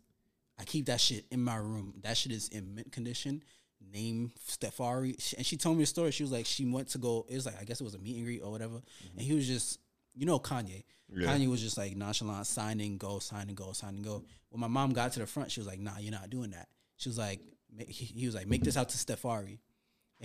I keep that shit in my room. That shit is in mint condition. Name Stefari, and she told me a story. She was like, she went to go. It was like I guess it was a meet and greet or whatever, and he was just, you know, Kanye. Yeah. Kanye was just like nonchalant, sign and go, sign and go, sign and go. When my mom got to the front, she was like, "Nah, you're not doing that." She was like, he, he was like, "Make this out to Stefari."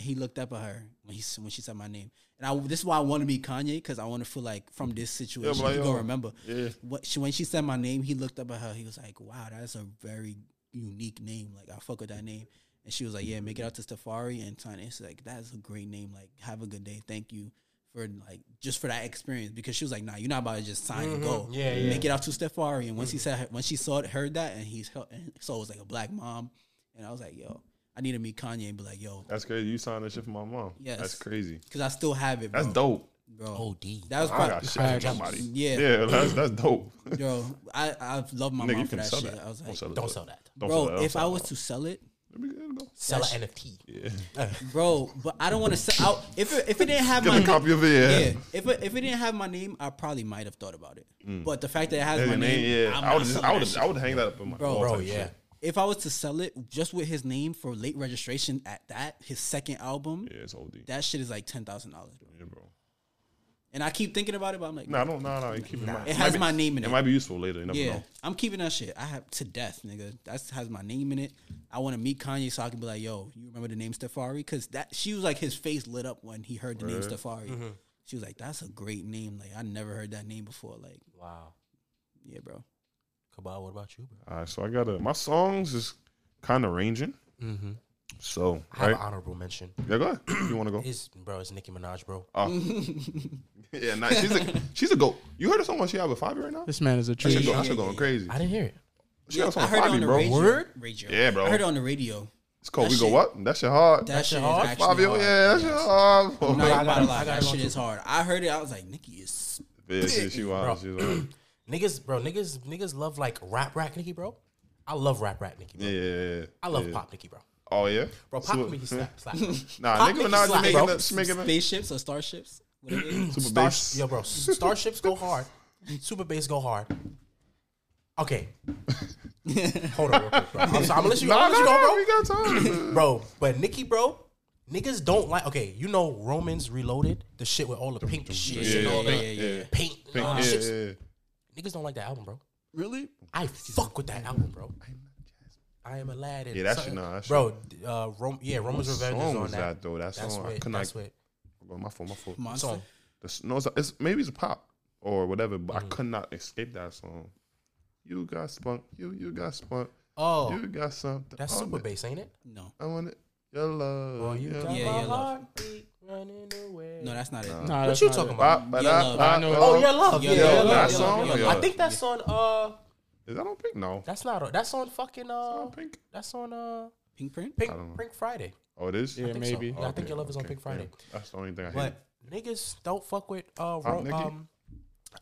And he looked up at her when he when she said my name. And I this is why I want to be Kanye because I want to feel like from this situation like, he yo, gonna remember. yeah. What she, when she said my name, he looked up at her. He was like, "Wow, that's a very unique name. Like I fuck with that name." And she was like, "Yeah, make it out to Stefari And Kanye was like, "That's a great name. Like have a good day. Thank you." For like just for that experience, because she was like, "Nah, you're not about to just sign and go. Mm-hmm. Yeah, yeah. Make it out to Stefari." And once he said, when she saw it, heard that, and he's and so it was like a black mom, and I was like, "Yo, I need to meet Kanye and be like, yo, That's crazy. You signed that shit for my mom. Yes. That's crazy. because I still have it, bro. That's dope. bro. OD. That was I probably, got shit for somebody. Yeah. Yeah, that's that's dope. *laughs* yo. I I love my Nigga, mom you for can that shit. that. I was Don't like, sell. Don't sell that. Don't bro, sell that. if I was to sell it, that. Let me- let go. Sell an NFT. Yeah. *laughs* bro, but I don't want to sell out. If it, if it didn't have Get my a copy of it. yeah, Yeah. if it, if it didn't have my name, I probably might have thought about it. Mm. But the fact that it has Yeah, my man, name, yeah. I'm I would just, selling I would, that. I would hang that up in my Bro, wall Bro, yeah. shit. If I was to sell it just with his name for late registration at that, his second album, Yeah, it's OD. that shit is like ten thousand dollars. Yeah, bro. And I keep thinking about it, but I'm like, No, don't. No, no. You keep it it has be- my name in It it. might be useful later. You never Yeah, know. I'm keeping that shit. I have to death, nigga. That has my name in it. I want to meet Kanye so I can be like, yo, you remember the name Stefari? Because that she was like his face lit up when he heard the name Right. Stefari. Mm-hmm. She was like, that's a great name. Like I never heard that name before. Like, Wow. yeah, bro. Cabal, what about you, bro? All right, so I got a my songs is kind of ranging. Mm-hmm. So I have right, an honorable mention. yeah, go ahead. you want to go? *clears throat* Is bro, it's Nicki Minaj, bro. Oh. *laughs* yeah, nah, she's a she's a goat. You heard the song when she have a five right now? This man is a That shit, tree. go, that shit going crazy. I didn't hear it. She got a song I with heard it Fivio, on the bro. radio. Word? radio. Yeah, bro. I heard it on the radio. It's called That We Go shit- What? That shit hard. That, shit, shit is hard? actually Fivio, hard. yeah, that shit hard. I'm not I gonna gotta- lie, I gotta that shit is hard. I heard it. I was like, Nicki is. Yeah, she, she wild. She was wild. Niggas, bro, niggas, niggas love like rap rap Nicki, bro. I love rap rap Nicki, bro. Yeah, yeah, yeah. I love yeah. pop Nicki, bro. Oh yeah, Bro, pop So- Nicki *laughs* slap, slap. Nah, Pop Nicki Nicki Minaj slap, is bro. making that. Making that. Spaceships or starships? Whatever it is. Super Star, bass. yo, bro, starships go hard. Super bass go hard. Okay. *laughs* Hold on, real quick, bro. I'm, sorry, I'm gonna let you, Nah, I'm gonna nah, let you go, bro. we got time. *clears throat* bro. But Nicki, bro, niggas don't like. Okay, you know Romans Reloaded, the shit with all the pink shit Yeah, and all yeah, the yeah, yeah. paint, and Pink, all uh, yeah, that shit. Yeah. Niggas don't like that album, bro. Really? I fuck with that album, bro. I am Aladdin. Yeah, that's Something- shit, nah, that bro. Uh, Rom- yeah, Roman's What Revenge song is on was that. that though? That That's song, I what. couldn't. That's like, what. my fault, my fault. Monster. Song. The s- no, it's, it's maybe it's a pop or whatever, but. I could not escape that song. You got spunk, you you got spunk, Oh, you got something. that's on super it. bass, ain't it? No. I want it. Your love. Oh, you your got Yeah, my yeah, love. heartbeat running away. No, that's not it. Nah, what that's you not talking it. about? Ba- ba- Your da- Love. ba- I know- Oh, your love. Your Yeah, Love, your Your love. that song? Your Love. I think that's on. Uh, Is that on Pink? No. that's not. That's on fucking. Uh, on Pink. that's on. Uh, Pinkprint? Pink I don't know. Pink Friday. Oh, it is. Yeah, I think so. maybe. Yeah, I think your love is on okay, Pink Friday. yeah. That's the only thing I hear. But niggas don't fuck with uh, Pop Ro- um.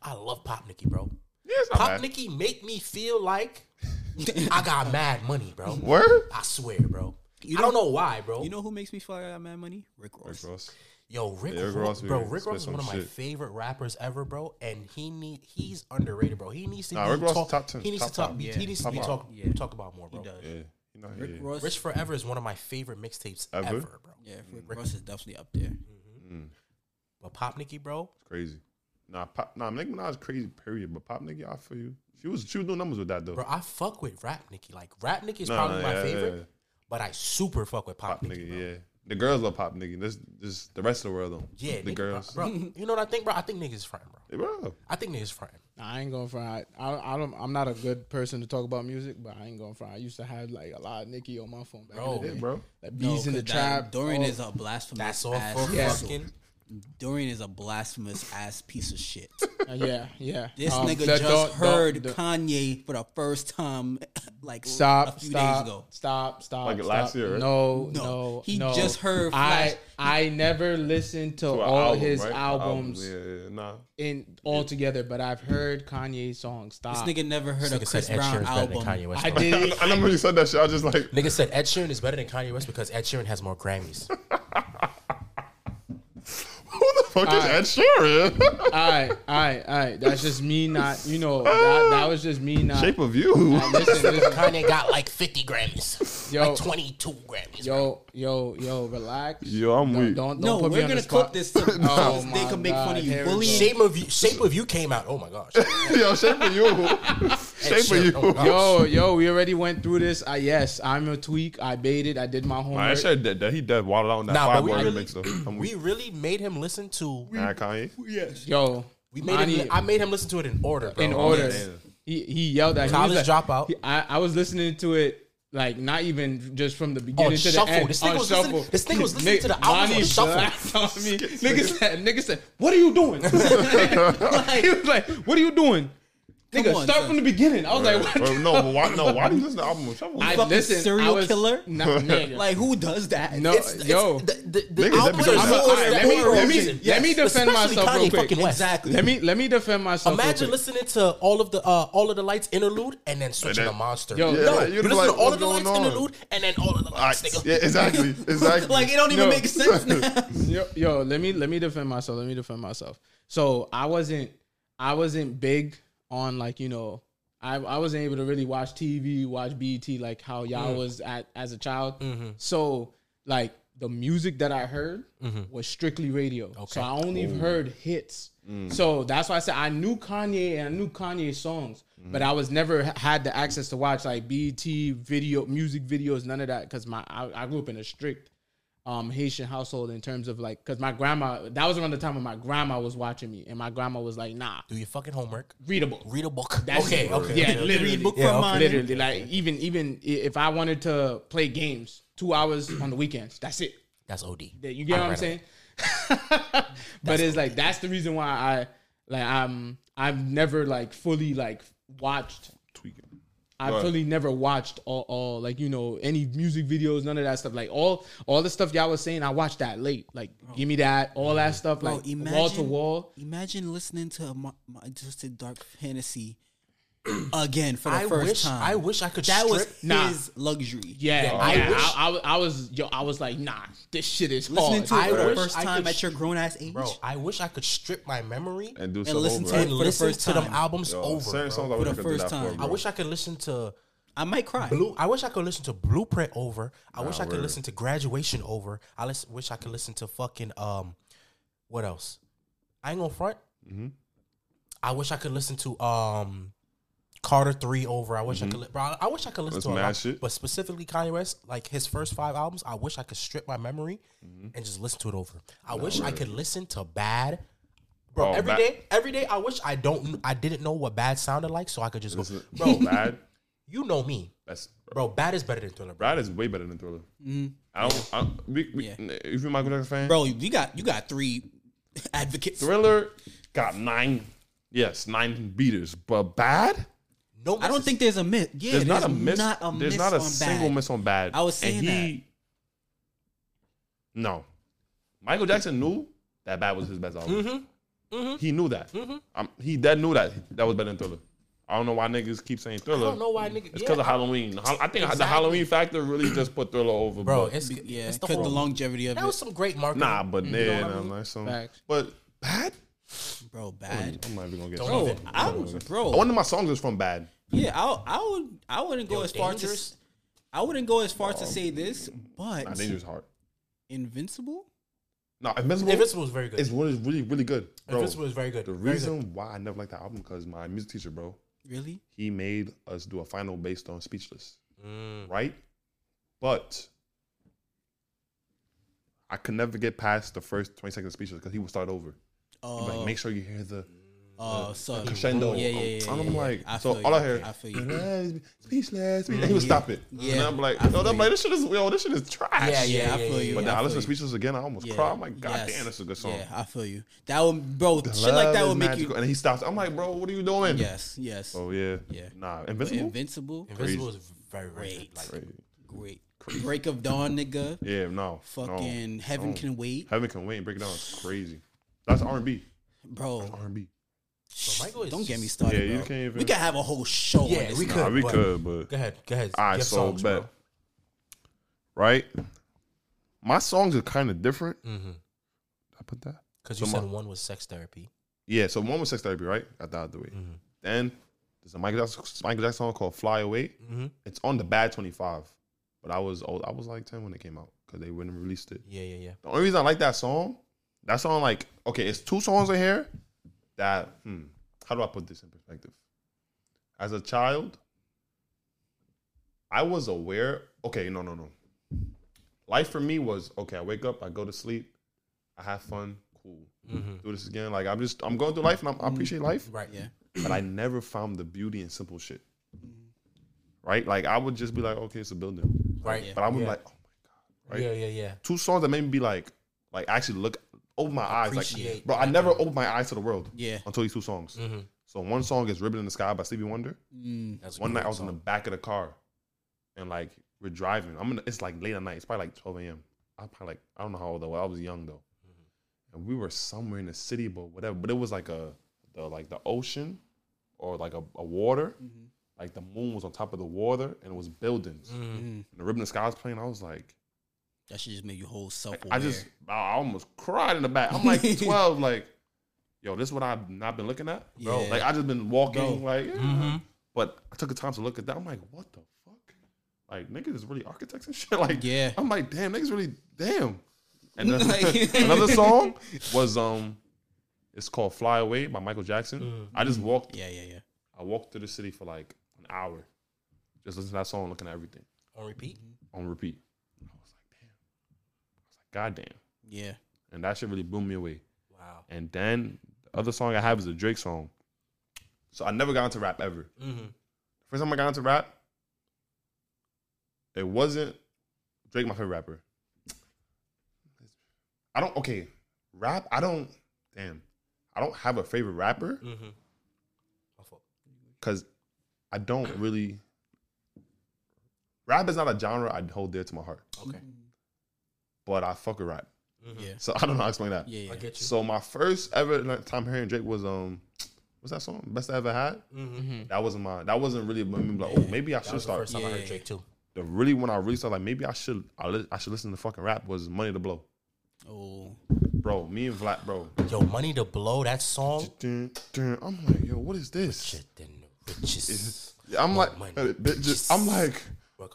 I love Pop Nicki, bro. yeah, it's not Pop bad. Nicki make me feel like *laughs* I got mad money, bro. Word. I swear, bro. You I don't know why, bro. You know who makes me feel like I got mad money? Rick Ross. Rick Ross. Yo, Rick, Yeah, Rick Ross, Ross bro. Rick Ross is one of my shit. favorite rappers ever, bro. And he need he's underrated, bro. He needs to Nah, be Rick Ross talk, top 10, He needs top to talk. five. He Yeah. needs to Top be five. talk, Yeah. talked about more, bro. He does. Yeah. You know, Rick yeah. Ross. Rich Forever is one of my favorite mixtapes Ever? ever, bro. Yeah, Rick Ross is definitely up there. Mm-hmm. Mm. But Pop Nicki, bro, It's crazy. Nah, pop, nah, Nicki Minaj crazy. Period. But Pop Nicki, I feel you. She was she was doing numbers with that though. bro, I fuck with Rap Nicki. Like Rap Nicki is Nah, probably nah, my yeah, favorite, yeah. But I super fuck with Pop, Pop Nicki, Nicki, bro. yeah. The girls love Pop Nicki. This, this, the rest of the world don't. Yeah, the nigga, girls. bro, bro. You know what I think, bro? I think niggas fronting, bro. Yeah, bro. I think niggas fronting. Nah, I ain't going for I, I don't I'm not a good person to talk about music, but I ain't going for I used to have like a lot of Nicki on my phone back Bro. in the Yeah, day. bro. Like bees in the 'cause that- trap. Dorian all- is a blasphemous. That's all ass for Yeah. fucking. Dorian is a blasphemous ass piece of shit. *laughs* uh, yeah, yeah. This Um, nigga just don't- heard don't- Kanye for the first time, *laughs* like Stop! a few stop! days ago. Stop! Stop! Like stop. last year, right? No, No. no, He no. just heard Flash. I I never listened to, To all album, his right? albums Yeah, yeah, nah. in all together, but I've heard Kanye songs. Stop. This nigga never heard a Chris Brown Sheeran's better than album. Kanye West. I bro. did. *laughs* I remember when you said that shit. I was just like, Nigga said Ed Sheeran is better than Kanye West because Ed Sheeran has more Grammys. Who the fuck is Alright. Ed Sheeran? *laughs* all right, all right, all right. That's just me not. You know, that, that was just me not. Shape of You. Listen, listen. Kanye got like 50 Grammys. Yo. like 22 Grammys. bro. Yo, yo, yo, relax. Yo, I'm don't, weak. Don't, don't no, put me we're on gonna the spot. clip this to, *laughs* Oh so they can make God, fun of you here we bullying. Shape of You, Shape of You came out. Oh my gosh. *laughs* Yo, Shape of You. And shape of you. Oh, Yo, yo, we already went through this. I yes, I'm a tweak. I baited. I did my homework. I homework. said that, that he dead waddled out in that Nah, five we boy really, remix though. *clears throat* We really made him listen to. Nah, Kanye. Yo, We made Money- him. I made him listen to it in order. Bro. in oh, order. damn. He he yelled at College he was like- Dropout. he- I, I was listening to it like not even just from the beginning On to shuffle. the end. This nigga on was listening- this nigga was listening to the album Monty on shuffle. blacked on me. *laughs* nigga said, nigga said, "What are you doing?" *laughs* he was like, "What are you doing?" Nigga, on, start son. from the beginning. I was like, what? Well, no, but why? No, why do you listen to the *laughs* album with shuffle? I fucking listen. serial I was, killer? *laughs* Nah, *laughs* nigga. Like who does that? no, It's, it's, yo. the, the, the Niggas, that album is I'm a, all right, let me let me reason. let me defend Especially myself Kanye real quick. fucking West. Exactly. Let me let me defend myself. real Imagine quick. listening to all of the uh, all of the lights interlude and then switching then- to monster. Yo, no, like, you you'd listen like, to all of the lights on? interlude and then all of the lights. nigga. yeah, exactly, exactly. like it don't even make sense now. yo, yo, let me let me defend myself. Let me defend myself. So I wasn't I wasn't big on like you know I I wasn't able to really watch TV, watch BET like how y'all mm. was at as a child. Mm-hmm. So like the music that I heard mm-hmm. was strictly radio. So I only heard hits. Mm. So that's why I said I knew Kanye and I knew Kanye songs, mm. but I was never had the access to watch like BET video, music videos, none of that because my I, I grew up in a strict um Haitian household in terms of like because my grandma that was around the time when my grandma was watching me and my grandma was like nah Do your fucking homework. read a book Read a book. That's okay, it. okay. yeah okay. literally Read book Yeah, for okay. money. literally like even even if I wanted to play games two hours *clears throat* on the weekends that's it That's OD. that- you get what I'm saying *laughs* but it's like that's the reason why I like I'm I've never like fully like watched Tweaking. I Right. fully never watched all, all like you know any music videos, none of that stuff. Like all all the stuff y'all was saying, I watched that late. Like oh. give me that, all that stuff, Bro, like imagine, wall to wall. Imagine listening to my, my Twisted Dark Fantasy *clears throat* again for the I first wish time. I wish I could that strip. was Nah. his luxury. Yeah, Yeah, I, I wish- I, I, was- I was yo, I was like, nah, this shit is Listening hard. to it I for the first time could at your grown ass age. bro. I wish I could strip my memory and do And listen over. to right? it for the listen first to them time. albums Yo, over. bro. songs I For wish the I could first time. for, I wish I could listen to I might cry. Blue. I wish I could listen to Blueprint over. I wish I could word. listen to Graduation over. I lis- wish I could listen to fucking um, what else? I ain't gonna front. Mm-hmm. I wish I could listen to um, Carter Three over. I wish I could. Li- bro, I wish I could listen That's to it. mad lot, shit. but specifically Kanye West, like his first five albums. I wish I could strip my memory Mm-hmm. and just listen to it over. I wish I could listen to Bad. Bro, Oh, every Bad- day, every day, I wish I don't, I didn't know what bad sounded like, so I could just go, bro. *laughs* bad. you know me, That's bro. Bad is better than Thriller, bro. Bad is way better than Thriller. I don't. I, we, we, Yeah. If you're a Michael Jackson fan, Bro, you got you got three *laughs* advocates. Thriller got nine. Yes, nine beaters, but bad. No, I don't think there's a miss. Yeah, There's, not a miss. Not a there's miss not a on single bad. miss on bad. I was saying and he, No, Michael Jackson knew that bad was his best album. Mm-hmm. He knew that. Um, he that knew that that was better than Thriller. I don't know why niggas keep saying Thriller. I don't know why nigga. It's yeah, because of Halloween. I think the Halloween factor really *clears throat* just put Thriller over, bro. It's Yeah, it's the because the longevity of that it. That was some great marketing. nah, but You know yeah, what I nah, mean? nice song. Facts. But bad. Bro, bad. I'm not even gonna get. Don't Bro, I was, bro. One of my songs is from Bad. Yeah, I, I would I wouldn't go Yo, as far Dangerous? to I wouldn't go as far to say this, but Nah, Dangerous Heart. Invincible. No, Invincible. Invincible was very good. is really, really, really good. Bro, Invincible was very good. the Very reason good. why I never liked that album because my music teacher, bro, Really? he made us do a final based on Speechless, Mm. right? But I could never get past the first 20 seconds of Speechless because he would start over. He'd like, Uh, make sure you hear the uh, so crescendo. Yeah, yeah, yeah. And I'm like. I so all you. I hear, I feel you. speechless, speechless. And he would stop it. Yeah. And I'm like, I yo, feel I'm like, this shit is, yo, this shit is trash. Yeah, yeah, Yeah, I feel you. But yeah. then I I listen to feel. Speechless again, I almost Yeah. cry. I'm like, God Yes. damn, this is a good song. Yeah, I feel you. That would, bro. The shit like that would is make you. And he stops. I'm like, bro, what are you doing? Yes, yes. Oh yeah. Yeah. Nah, But Invincible. Invincible, Invincible was very, very good. Great. Like, Crazy. great. Break of Dawn, nigga. Yeah, no. Fucking no, Heaven no. Can Wait, Heaven can wait and break it down. It's crazy. That's R and B. bro. R and B. Michael is Don't get me started. Yeah, you can't even- We could have a whole show. Yeah, on this we could. Nah, we but- could, but Go ahead, go ahead. all right. Give So songs, bet. bro. Right. My songs are kind of different. Mm-hmm. I put that? Because you So said my- one was sex therapy. Yeah. So one was sex therapy, right? Got that out the way. Mm-hmm. Then there's a Michael Jackson, Michael Jackson song called "Fly Away." Mm-hmm. It's on the Bad 25, but I was old. I was like 10 when it came out because they wouldn't released it. Yeah, yeah, yeah. The only reason I like that song, that song like okay, it's two songs in here that hmm, how do I put this in perspective? as a child, I was aware. Okay, no, no, no. Life for me was okay. I wake up, I go to sleep, I have fun, cool. Mm-hmm. Do this again. Like I'm just, I'm going through life, and I'm, I appreciate life. Mm-hmm. Right. Yeah. But I never found the beauty in simple shit. Mm-hmm. Right? Like I would just be like, okay, it's a building. Right. Yeah. But I would be Yeah. like, oh my god. right? Yeah. Yeah. Yeah. Two songs that made me be like, like actually look, open my eyes. Like, bro, I never opened my eyes to the world Yeah. until these two songs. Mm-hmm. So one song is "Ribbon in the Sky" by Stevie Wonder. Mm. One night I was in the back of the car, and like we're driving. I'm in. It's like late at night. It's probably like 12 a.m. I'm probably like I don't know how old I was. I was young though, and we were somewhere in the city, but whatever. But it was like a the like the ocean, or like a, a water. Like the moon was on top of the water, and it was buildings. Mm-hmm. Mm. And the Ribbon in the Sky was playing. I was like, That should just make you whole self aware. I just I almost cried in the back. I'm like *laughs* 12, like, yo, this is what I've not been looking at, bro. Yeah. Like I just been walking, Bro. like, yeah. Mm-hmm. but I took the time to look at that. I'm like, what the fuck? Like niggas is really architects and shit. *laughs* Like, Yeah. I'm like, damn, niggas really damn. *laughs* And then another song was um, it's called "Fly Away" by Michael Jackson. Mm-hmm. I just walked. Yeah, yeah, yeah. I walked through the city for like an hour, just listening to that song, looking at everything On repeat. on repeat. I was like, damn. I was like, god damn. Yeah. And that shit really blew me away. Wow. And then the other song I have is a Drake song. So I never got into rap ever. Mm-hmm. First time I got into rap, it wasn't Drake, my favorite rapper. I don't okay, rap. I don't damn. I don't have a favorite rapper Mm-hmm. Because I don't really. Rap is not a genre I hold dear to my heart, Okay. But I fuck with rap. Mm-hmm. Yeah. So *laughs* I don't know how to explain that. Yeah, yeah. I get you. So my first ever like, time hearing Drake was um, what's that song? Best I ever had. mm-hmm. That wasn't my. That wasn't really maybe like oh maybe I That should was the start. first time I heard Drake too. The really when I really started like maybe I should I, li- I should listen to fucking rap was Money to Blow, Oh. bro. Me and Vlad, bro. Yo, Money to Blow, that song. Dun, dun. I'm like yo, what is this? Shit, then the riches. I'm like, money. bitch, I'm like,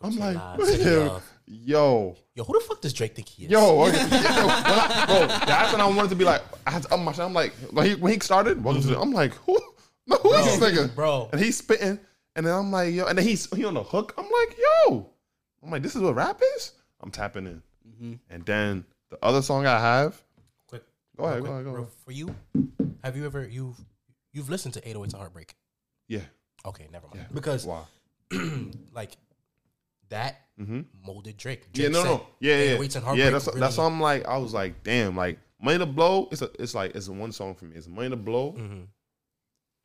I'm to like, Live City *laughs* yo, yo, Yo, who the fuck does Drake think he is? yo, *laughs* okay. When I- bro. That's when I wanted to be like, I had to up my shit. I'm like, when he, when he started, welcome to the, I'm like, who, no, *laughs* who is this nigga, Mm-hmm. Bro. And he's spitting, and then I'm like, yo, and then he's he on the hook. I'm like, yo, I'm like, this is what rap is. I'm tapping in, Mm-hmm. and then the other song I have, Quick. Go ahead, real go ahead, go ahead. For you, have you ever you've you've listened to 808s and Heartbreak? yeah, Okay, never mind. Yeah. Because wow, *clears throat* like that molded Drake. Mm-hmm. yeah, no, said no, yeah, yeah, 808s and yeah. That's really- that's I'm like, I was like, damn, like Money to Blow. It's a, it's like it's a one song for me. It's Money to Blow. Mhm.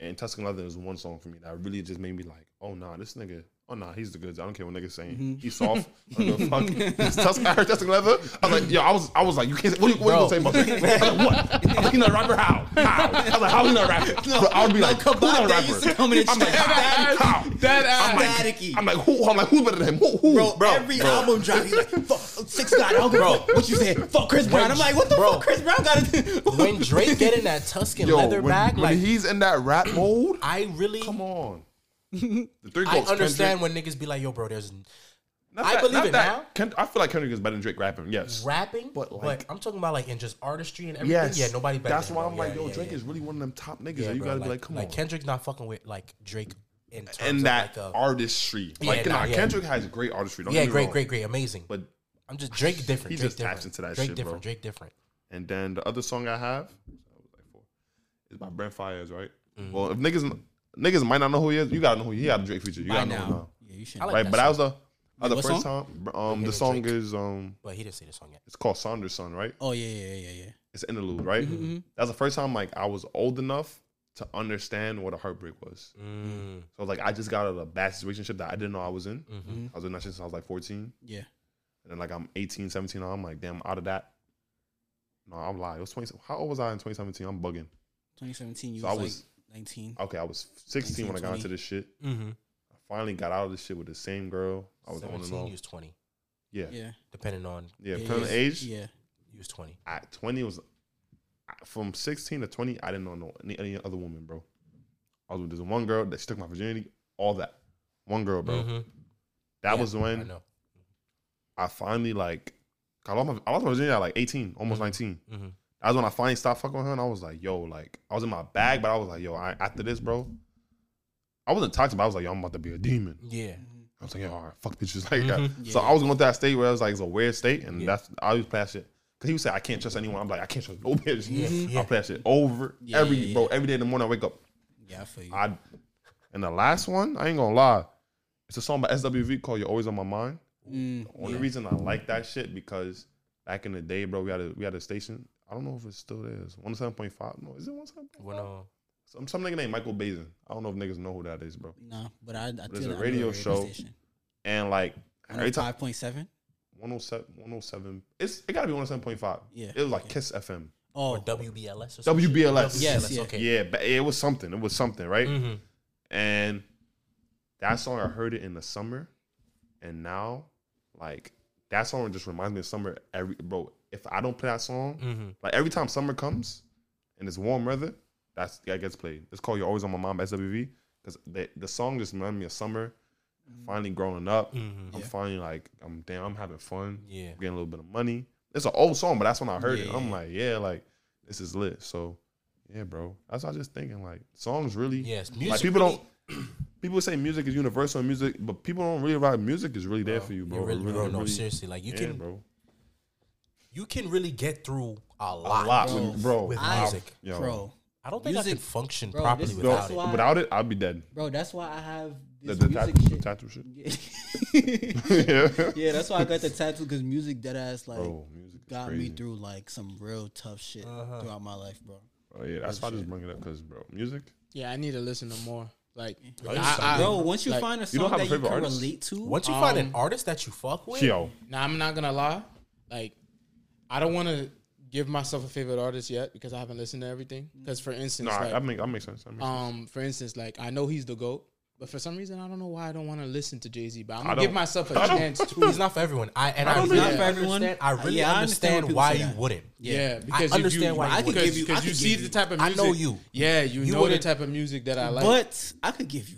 And Tuscan Leather is one song for me that really just made me like, oh nah, this nigga, oh nah, he's the goods. I don't care what niggas saying. Mm-hmm. He's soft. I don't a fuck. It's Tuscan, I heard Tuscan Leather. I was like, yo, I was, I was like, you can't. What, you- what you gonna say about Drake? I was like, what? *laughs* I was like, he not a rapper? How? How? I was like, how he not a rapper? But I would be like, who not a Kabak, rapper? used to come in and I'm like, shit. how? how? That I'm like, Staticky. I'm like, who? I'm like, who's better than him? Who? who? Bro, every album drop, he's like, fuck, six God, I don't give what you said. Fuck Chris Brown. I'm like, what the Bro. fuck Chris Brown got to do? when Drake get in that *laughs* Tuscan Yo, leather when, bag, when like he's in that rap mode, I really come on. The three I goats, understand Kendrick- when niggas be like, yo, bro, there's not I that- believe not it that- now. Ken- I feel like Kendrick is better than Drake rapping. Yes. rapping, But, but, like- I'm talking about like in just artistry and everything. Yes. Yeah, nobody better. That's than why him, I'm bro. like, Yeah, yo, yeah, Drake yeah. is really one of them top niggas. Yeah, that you bro, gotta be like, come on. like. Kendrick's not fucking with like Drake in terms and of that like a, artistry. Yeah, like, nah, nah, yeah. Kendrick has great artistry. Don't yeah, get me great, wrong. great, great, amazing. But I'm just Drake *sighs* different. He Drake just different. taps into that Drake shit, different. bro. Drake different. and then the other song I have is by Brent Faiyaz, right? Mm-hmm. Well, if niggas niggas might not know who he is, you gotta know who he, he had a Drake feature. You By gotta know him now. now. Yeah, you should. I like Right, that but that was song. the what first song? time. Um, the song Drake. is um, But he didn't say the song yet. it's called Sonder Son, right? Oh yeah, yeah, yeah, yeah. It's interlude, right? Mm-hmm. That's the first time like I was old enough to understand what a heartbreak was. Mm. So like I just got out of a bad situation that I didn't know I was in. Mm-hmm. I was in that shit since I was like 14. Yeah. And then like I'm 18, 17 now. I'm like, damn, out of that. No, I'm lying. It was 20. How old was I in 2017? I'm bugging. 2017, you So I was, was- like 19. Okay, I was 16 when I got 19, into this shit. Mm-hmm. I finally got out of this shit with the same girl. I was on and 17, off. he was 20. Yeah, yeah. Yeah. Depending on, yeah. yeah, Depending on the age, Yeah. he was 20. at 20 was from 16 to 20. I didn't know no, any, any other woman, bro. I was with this one girl that she took my virginity. All that, one girl, bro. Mhm. That Yeah, was I when know. I finally like. I lost my, I lost my virginity at like 18, almost 19. That was when I finally stopped fucking with her, and I was like, yo, like I was in my bag, but I was like, yo, I, after this, bro, I wasn't toxic, but I was like, yo, I'm about to be a demon. Yeah. I was like, yo, all right, fuck bitches *laughs* like that. So I was going to that state where I was like, it's a weird state, and that's I always play that shit. Cause he would say I can't trust anyone. I'm like I can't trust no bitch. yeah. *laughs* I play that shit over Yeah, every yeah, bro every day in the morning. I wake up. Yeah, I feel you. I and the last one I ain't gonna lie, it's a song by SWV called "You're Always on My Mind." Mm, The only reason I like that shit because back in the day, bro, we had a we had a station. I don't know if it still is one seven point five. No, is it one seven? When uh, Some some nigga named Michael Baisden. I don't know if niggas know who that is, bro. no, but I, I There's feel a I know radio show. station. And like every time Five point seven. 107, 107 it's it gotta be one seven point five. Yeah, it was like okay. Kiss FM. Oh, or WBLS or some shit? WBLS. Yes, yeah. Okay. Yeah, but it was something. It was something, right? Mm-hmm. And that song, I heard it in the summer, and now, like that song just reminds me of summer. Every bro, if I don't play that song, Mm-hmm. like every time summer comes and it's warm weather, that's that gets played. It's called "You're Always on My Mind" by SWV because the the song just reminds me of summer. Finally growing up, Mm-hmm. I'm finally like I'm damn, I'm having fun. Yeah. getting a little bit of money. It's an old song, but that's when I heard it. I'm yeah. like, yeah, like this is lit. So, yeah, bro. That's what I was just thinking. Like songs really, Yes. like Music people really- don't. *clears throat* People say music is universal music, but people don't really realize music is really there for you, bro. You really, It bro, no, really- seriously. Like you yeah, can, bro. You can really get through a A lot, lot, bro. with, bro. with I- music. Yo. bro, I don't think I can function bro, properly without it. why- without it, I'd be dead. bro, that's why I have The, this the, music tattoo, shit. tattoo shit. yeah, *laughs* yeah, that's why I got the tattoo because music dead ass like bro. Music got crazy. me through like some real tough shit Uh-huh. throughout my life, bro. Oh yeah, that's why I just bring it up because, bro, music. Yeah, I need to listen to more. Like, Bro, I, I, Bro, once you like, find a you don't song have a that you favorite can artist? relate to, Once you find an Um, artist that you fuck with, Yo, Now I'm not gonna lie, like I don't want to give myself a favorite artist yet because I haven't listened to everything. Because for instance, no, like, that make that makes sense. That makes sense. um, for instance, like I know he's the goat, but for some reason I don't know why I don't want to listen to Jay Z. But I'm gonna give myself a I chance *laughs* to. he's not for everyone. I and I, don't really Not for everyone. understand. I really Yeah, I understand understand, when people why you wouldn't. Yeah, because understand you, why you I wouldn't. because give you- because you see give the type of I music. know you. Yeah, you, You know the type of music that I like. but I could give you,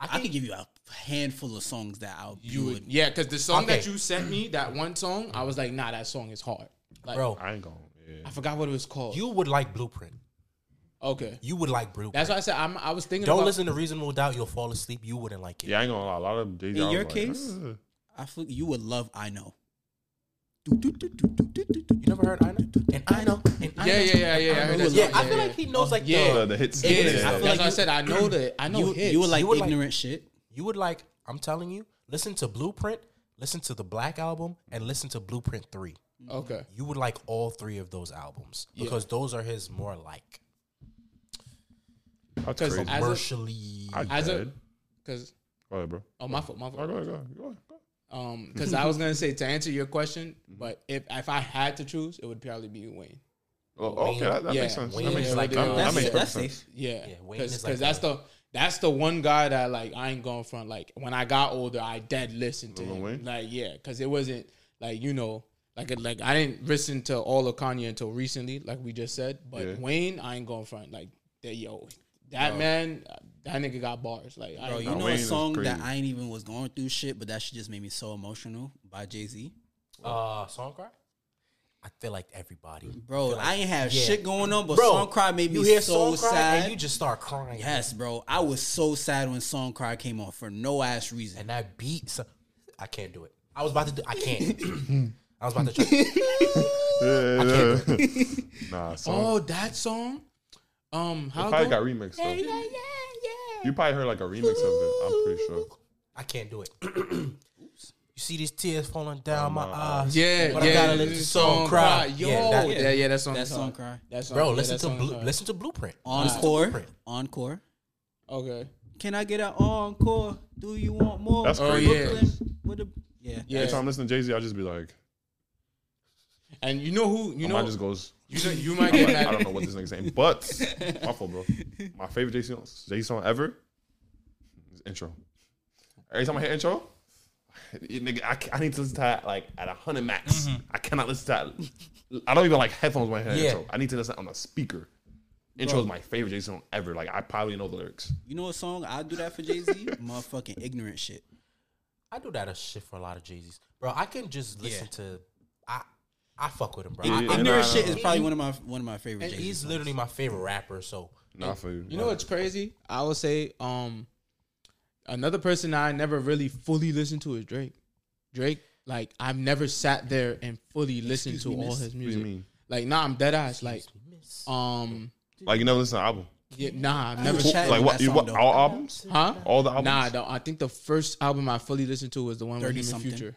I, can- could give you a handful of songs that I'll you you would, would. yeah, because the song that you sent me, that one song, I was like, nah, that song is hard. Like, Bro, I ain't going. Yeah. I forgot what it was called. you would like Blueprint. okay? You would like Blueprint. That's why I said I'm, I was thinking. Don't about, listen to Reasonable Doubt. You'll fall asleep. You wouldn't like it. Yeah, I ain't gonna lie. A lot of Jay Z. In your case? I feel you would love. I know. You never heard I know? And I know. And I Yeah, know. yeah, yeah, yeah. I heard that Yeah, song. I feel yeah, like he knows like Yeah. the. the, the hits. Yeah, Yeah, I I feel feel like like I said I know that I know You, hits. you would like would like- ignorant shit. You would like. I'm telling you. Listen to Blueprint. Listen to the Black album and listen to Blueprint Three. Okay. You would like all three of those albums because those are his more like That's 'Cause crazy. as a- commercially. I as a- dead. Because Go ahead, bro. oh my fault, my Go fault. go ahead, go ahead. Go ahead. Um, because I was gonna say to answer your question, but if if I had to choose, it would probably be Wayne. Oh, okay, that, that Yeah, makes sense. Wayne that makes is sense. like that, that makes that's perfect sense. safe. Yeah, Yeah, because is like that's the- the that's the one guy that like I ain't going front. Like when I got older, I dead listened to Lil him. Wayne? Like yeah, because it wasn't like you know like like I didn't listen to all of Kanye until recently, like we just said. But Yeah. Wayne, I ain't going front. Like that yo, that man, that nigga got bars. Like Bro, ain't you Nah, know Wayne a song that. I ain't even was going through shit, but that shit just made me so emotional by Jay Z. uh, song cry. I feel like everybody, Bro, feel like- I ain't have Yeah. shit going on, but Bro, Song Cry made me you hear so Song Cry sad. and you just start crying. yes, bro. I was so sad when Song Cry came on for no ass reason. and that beat, so- I can't do it. I was about to do. I can't. *clears throat* I was about to *laughs* try. Yeah, can't yeah. *laughs* nah, song. Oh, that song. Um, it how probably go? got remixed though. You probably heard like a remix of it. I'm pretty sure. I can't do it. *clears throat* you see these tears falling down my my eyes. Yeah, But I yeah. gotta let the song cry. Yo, Yeah, that- yeah, yeah, that song. That is Song. Cry. That song, Bro, yeah, listen that to song is Blue, listen to Blueprint. Encore. Blueprint. Encore. Okay. Can I get an encore? Do you want more? That's Oh, crazy. yeah. Brooklyn with a yeah. Yeah. Every time I listen to Jay Z, I just be like, And you know who? You you know, know, just goes. you know, you might get *laughs* I mad. don't know what this nigga's saying, but my fault, bro. *laughs* My favorite Jay Z song, Jay song ever is intro. Every time I hear intro, you nigga, I, ca- I need to listen to that like at hundred max. Mm-hmm. I cannot listen to that. I don't even like headphones when I hear Yeah. intro. I need to listen on a speaker. Intro is my favorite Jay Z song ever. Like I probably know the lyrics. You know a song I do that for Jay Z? *laughs* Motherfucking ignorant shit. I do that a shit for a lot of Jay Z's. Bro, I can just listen Yeah. to. I I fuck with him, bro. Yeah, I- ignorant nah, shit nah. is probably one of my one of my favorite and Jay Z. he's literally my favorite rapper. So Not for you. You know what's crazy? I would say, um, another person I never really fully listened to is Drake. Drake, like I've never sat there and fully listened to me, all miss. his What do you music. mean? Like, nah, I'm dead ass. Like, um, Like you never listen to the album? yeah, nah, I've never. Who- Chat Like what? You, what? All albums? Huh? All the albums? Nah, the, I think the first album I fully listened to was the one with 30 him and something. Future.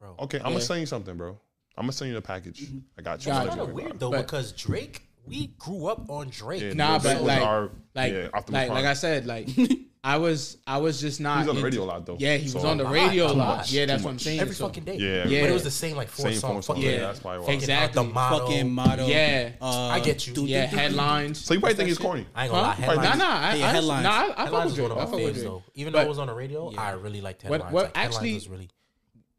bro. Okay, I'm Yeah. gonna send you something, bro. I'm gonna send you the package. I got you. Got I'll It's kind of weird though But- because Drake, we grew up on Drake. Yeah, Nah, Drake but was like- our- Like, yeah, Optimus like, Prime. like I said, like *laughs* I was, I was just not. He's on the into- radio a lot though. Yeah, he So, was on the radio a too lot. much, Yeah, that's what I'm saying. Every So- fucking day. Yeah. But it was the same like four Same four songs. songs. Yeah. that's why. I watched. Taking Exactly. out the motto. Fucking motto. Yeah. Uh, I get you. do- Yeah, do- do- do- headlines. So you probably think he's corny? I ain't gonna lie. Headlines, Nah, nah, I, Yeah, I, headlines. nah, I, I fuck Headlines with is Drake. one of I my fuck with faves Drake. though. Even But- though it was on the radio, I really liked What- headlines. what like, headlines actually- was really.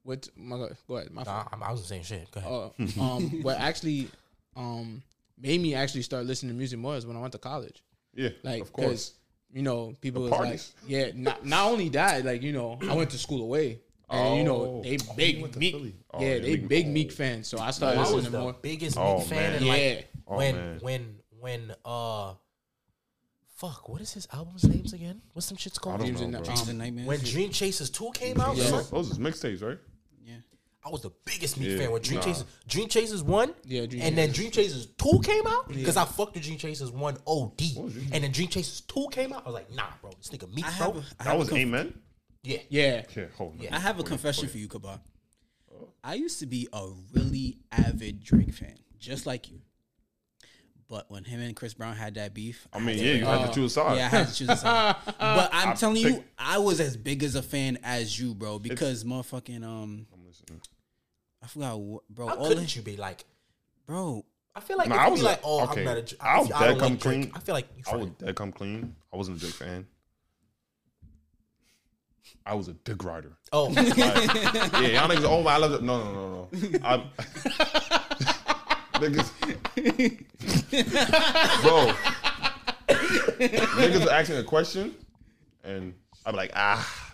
What? My God, go ahead. My Nah. I'm- wasn't saying shit. Go ahead. Uh, um, *laughs* what actually, um, made me actually start listening to music more is when I went to college. Yeah, Like, of course. because you know, people The was parties. like, yeah. Not not only that, like you know, I went to school away, and you know, Oh. they Oh, big went Meek. Oh, yeah, yeah, they Meek- big oh. Meek fans. So I started I was listening the more. biggest Oh, Meek fan, man. and Yeah. like Oh, when man. when when uh, fuck, what is his album's names again? What's some shit's called? Dreams know, and. Nightmares. Dreams and nightmares. When Dream Chasers two came out, Yeah. son, Those, those is mixtapes, right? Yeah. I was the biggest Meek Yeah, fan when Dream nah. Chasers Dream Chasers one, Yeah, Dream and then Chasers. Dream Chasers two came out because I fucked with Dream Chasers one OD, and then Dream Chasers two came out. I was like, nah, bro, this nigga Meek, I bro. have, a, I That have, was conf- Amen. yeah, Yeah, Yeah, hold on. I have a confession for you, Kabar. I used to be a really avid Drake fan, just like you. But when him and Chris Brown had that beef, I mean, yeah, you had to choose a side. Yeah, I had to choose a side. *laughs* but I'm I telling you, pick- I was as big as a fan as you, bro. Because motherfucking um, I'm listening. I forgot, what, bro. how all couldn't the, you be like? bro. I feel like Nah, if I you was be a- like, oh, okay. I'm not a. Dr- I was I dead don't come like Drake. clean. I feel like you. I was dead come clean. I wasn't a Drake fan. I was a dick rider. Oh, *laughs* Like, yeah, y'all niggas. Oh my, I love it. No, no, no, no. I'm, *laughs* niggas, bro. niggas are asking a question, and I'm like, ah,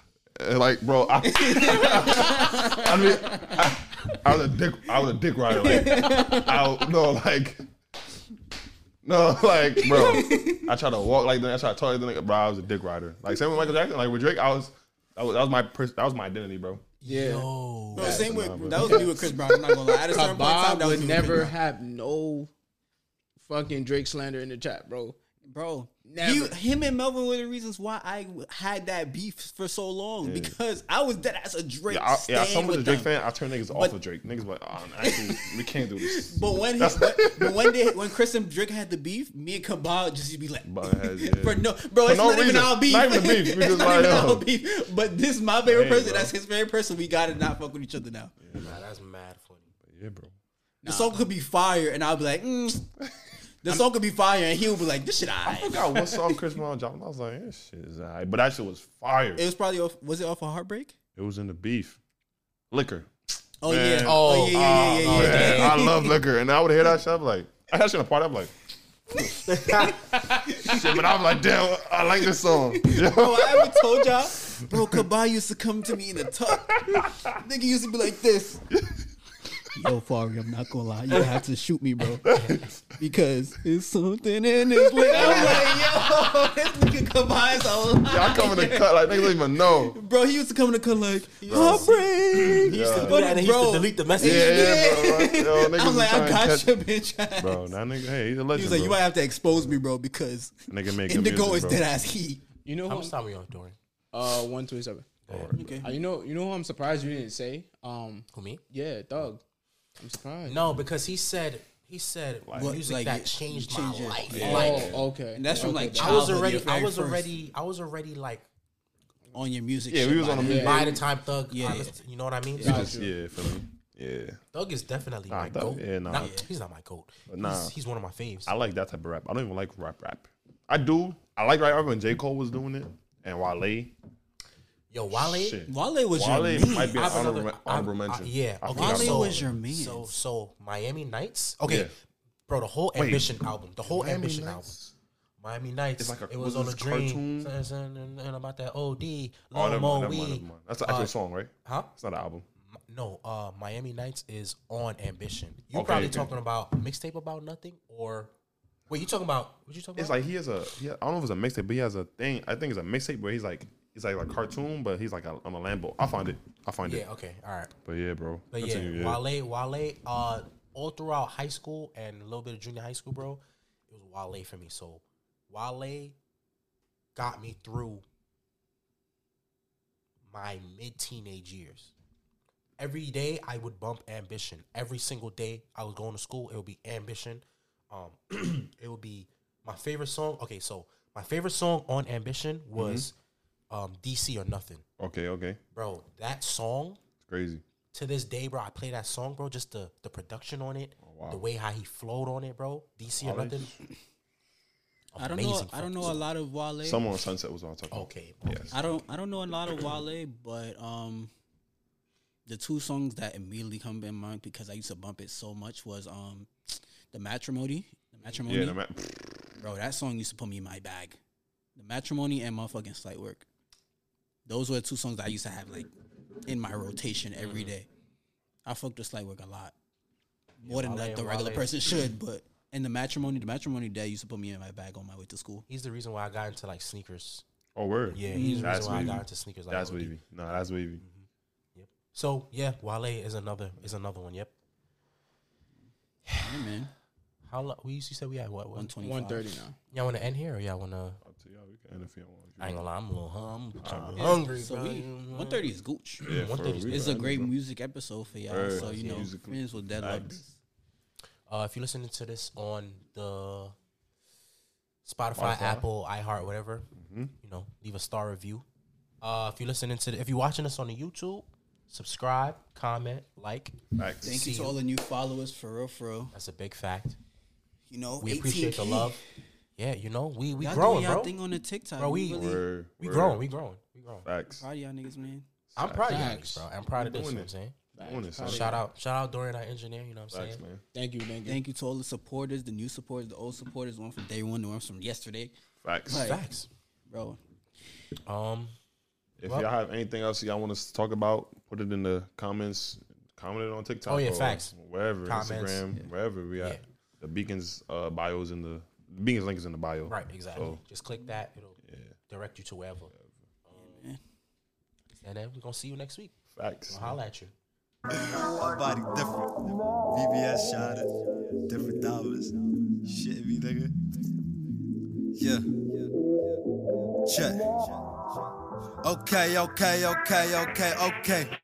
like, bro. I, *laughs* I mean, I, I was a dick. I was a dick rider. Like, I no, like. No, like, bro, I try to walk like that. I try to talk like that. Bro, I was a dick rider. Like, same with Michael Jackson. Like, with Drake, I was, that was, that was my, pers- that was my identity, bro. yeah. yo, Bro, same with nah, that was me with Chris Brown. I'm not gonna lie. At a certain point in time, Bob that would me never have no fucking Drake slander in the chat, bro. bro. Never. He, him and Melvin were the reasons why I had that beef for so long because I was dead as a Drake. Yeah, I, yeah. stan Someone was a Drake them. fan. I turn niggas off But- of Drake. Niggas like, oh, actually, we can't do this. *laughs* But when he, but, *laughs* but when they when Chris and Drake had the beef, me and Kabal just used to be like, Buttheads, *laughs* yeah. for no, bro, For it's no not even reason. our beef. Not even beef. It's not like, even yo. our beef. But this is my favorite Hey, person. bro. That's his favorite person. We gotta not fuck with each other now. nah, that's mad funny. Yeah, bro. The song could be fire, and I'll be like, mm. The song could be fire, and he'll be like, this shit I alright. forgot what song Chris Brown dropped. I was like, this shit is alright. But that shit was fire. It was probably off. Was it off of Heartbreak? It was in the beef. Liquor. Oh Man. yeah. Oh, Oh, yeah, yeah, yeah, yeah, Oh, yeah. man, I love liquor. And I would hear that shit. I'm like, I had shit in a party. I'm like, *laughs* shit, but I'm like, damn, I like this song. *laughs* Bro, I ever told y'all, bro, Kabah used to come to me in a tuck. Nigga used to be like this. Yo, Fari, I'm not gonna lie. You *laughs* have to shoot me, bro. Because it's something in this lip. I'm like, yo, *laughs* this nigga Kabah is a Y'all coming to cut like niggas don't even know. Bro, he used to come in the cut like, heartbreak. He used to do that, and he used to delete the message. Yeah, yeah, bro. Like, *laughs* yo, I'm like, I trying to got catch- your bitch ass. Bro, that nigga, hey, he's a He legend. was like, bro. you might have to expose me, bro, because Nigga making Indigo music, is dead ass heat. You know How much time are you on, Dorian? Uh, one twenty seven. Okay. Uh, you know, you know who I'm surprised you didn't say. Um, Who me? yeah, Doug. I'm surprised. No, because he said he said What, music like, that it changed changed my your- life. Yeah. Like oh, okay. And that's from, like, that- I was already, I was already, I was already like On your music Yeah, we was on like- the Yeah. by the time Thug. Yeah, yeah. you know what I mean? He So, just, yeah, for me. Yeah. Thug is definitely Nah, my Thug- goat. yeah, nah. Not- he's not my goat. Nah. He's, he's one of my faves. I like that type of rap. I don't even like rap rap. I do. I like rap rap when J. Cole was doing it and Wale. Yo, Wale. Shit. Wale was Wale your man. might be I an have honorable, another- honorable I- I- mention. yeah, I okay, forgot Wale about was that. your man. So so Miami Nights. Okay, Yeah. bro, the whole Wait. Ambition album, the whole Miami Ambition Nights? album. Miami Nights. It's like a- it was was on a this dream. cartoon? Son, son, And, and about that OD. Oh, Lil never Mo mind, never mind, Weed. never mind. That's an actual Uh, song, right? Huh? It's not an album. No, uh, Miami Nights is on Ambition. You Okay, probably okay. talking about mixtape about nothing or wait? You talking about what you talking about? It's about? like he has a. He, I don't know if it's a mixtape, but he has a thing. I think it's a mixtape where he's like he's like a cartoon, but he's like a, on a Lambo. I'll find it. I'll find it. Yeah. Okay. All right. But yeah, bro. But Continue, yeah, Wale, Wale, uh, all throughout high school and a little bit of junior high school, bro, it was Wale for me. So Wale got me through my mid teenage years. Every day I would bump ambition. Every single day I was going to school, it would be ambition. Um, *clears throat* it would be my favorite song. Okay, so my favorite song on ambition was um, DC or Nothing. Okay, okay. Bro, that song It's crazy. to this day, bro, I play that song, bro. Just the the production on it, Oh, wow. the way how he flowed on it, bro. DC or Wale? nothing. I don't know. Amazing I don't know a lot of Wale. Someone on Sunset was on I'm talking. Okay, Yes. I don't. I don't know a lot of Wale, but um, the two songs that immediately come in mind because I used to bump it so much was um, the matrimony. The matrimony, Yeah, the man. bro. That song used to put me in my bag. The matrimony and motherfucking slight work. Those were the two songs I used to have like in my rotation every day. I fucked with slight work a lot, more than Wale like the and regular Wale. person should. But in the matrimony, the matrimony day used to put me in my bag on my way to school. he's the reason why I got into like sneakers. Oh, word. Yeah, mm-hmm. he's the That's reason why I got into sneakers. Like That's OD. wavy. No, that's wavy. Mm-hmm. Yep. So yeah, Wale is another is another one. Yep. Yeah, man. How long? We used to say we had what? One One, twenty. One thirty now. y'all want to end here or y'all want to? Up y'all. We can end if you want. If I ain't gonna lie, I'm a little hum, I'm Yeah, hungry, So bro. we one thirty is gooch. Yeah, One for thing real, is- we It's a great bro. music episode for y'all. Right. So you know, Musically. friends will dead love Facts. this. Uh, if you're listening to this on the Spotify, Spotify. Apple, iHeart, whatever, Mhm. you know, leave a star review. Uh, if you're listening to, the, if you're watching us on the YouTube, subscribe, comment, like. Facts. Thank you to you. all the new followers for real, for real. That's a big fact. You know, We appreciate the love. Yeah, you know, we we Y'all growing, doing y'all bro. thing on the TikTok, Bro, we- really Word, We word. growing, we growing, we growing. Facts. proud of y'all niggas, man. I'm proud of you, Facts. niggas, bro. I'm proud of this. You Doing know what I'm saying? Doing. Shout out, shout out Dorian, our engineer. You know what I'm Facts, saying? man. Thank you, thank you. Thank you to all the supporters, the new supporters, the old supporters, the one from day one, the ones from yesterday, Facts. Right. Facts. bro. Um, If Well- y'all have anything else y'all want us to talk about, put it in the comments. Comment it on TikTok. Oh, yeah, or facts. Wherever, Comments. Instagram, Yeah. wherever we at. Yeah. The Beacons uh, bios in the Beacons link is in the bio. right, exactly. So- Just click that; it'll Yeah. direct you to wherever. man. And then we're gonna see you next week. Facts. We'll holla at you. My body different. VBS shot it. Different dollars. Shit me, nigga. Yeah. Check. Okay, okay, okay, okay, okay.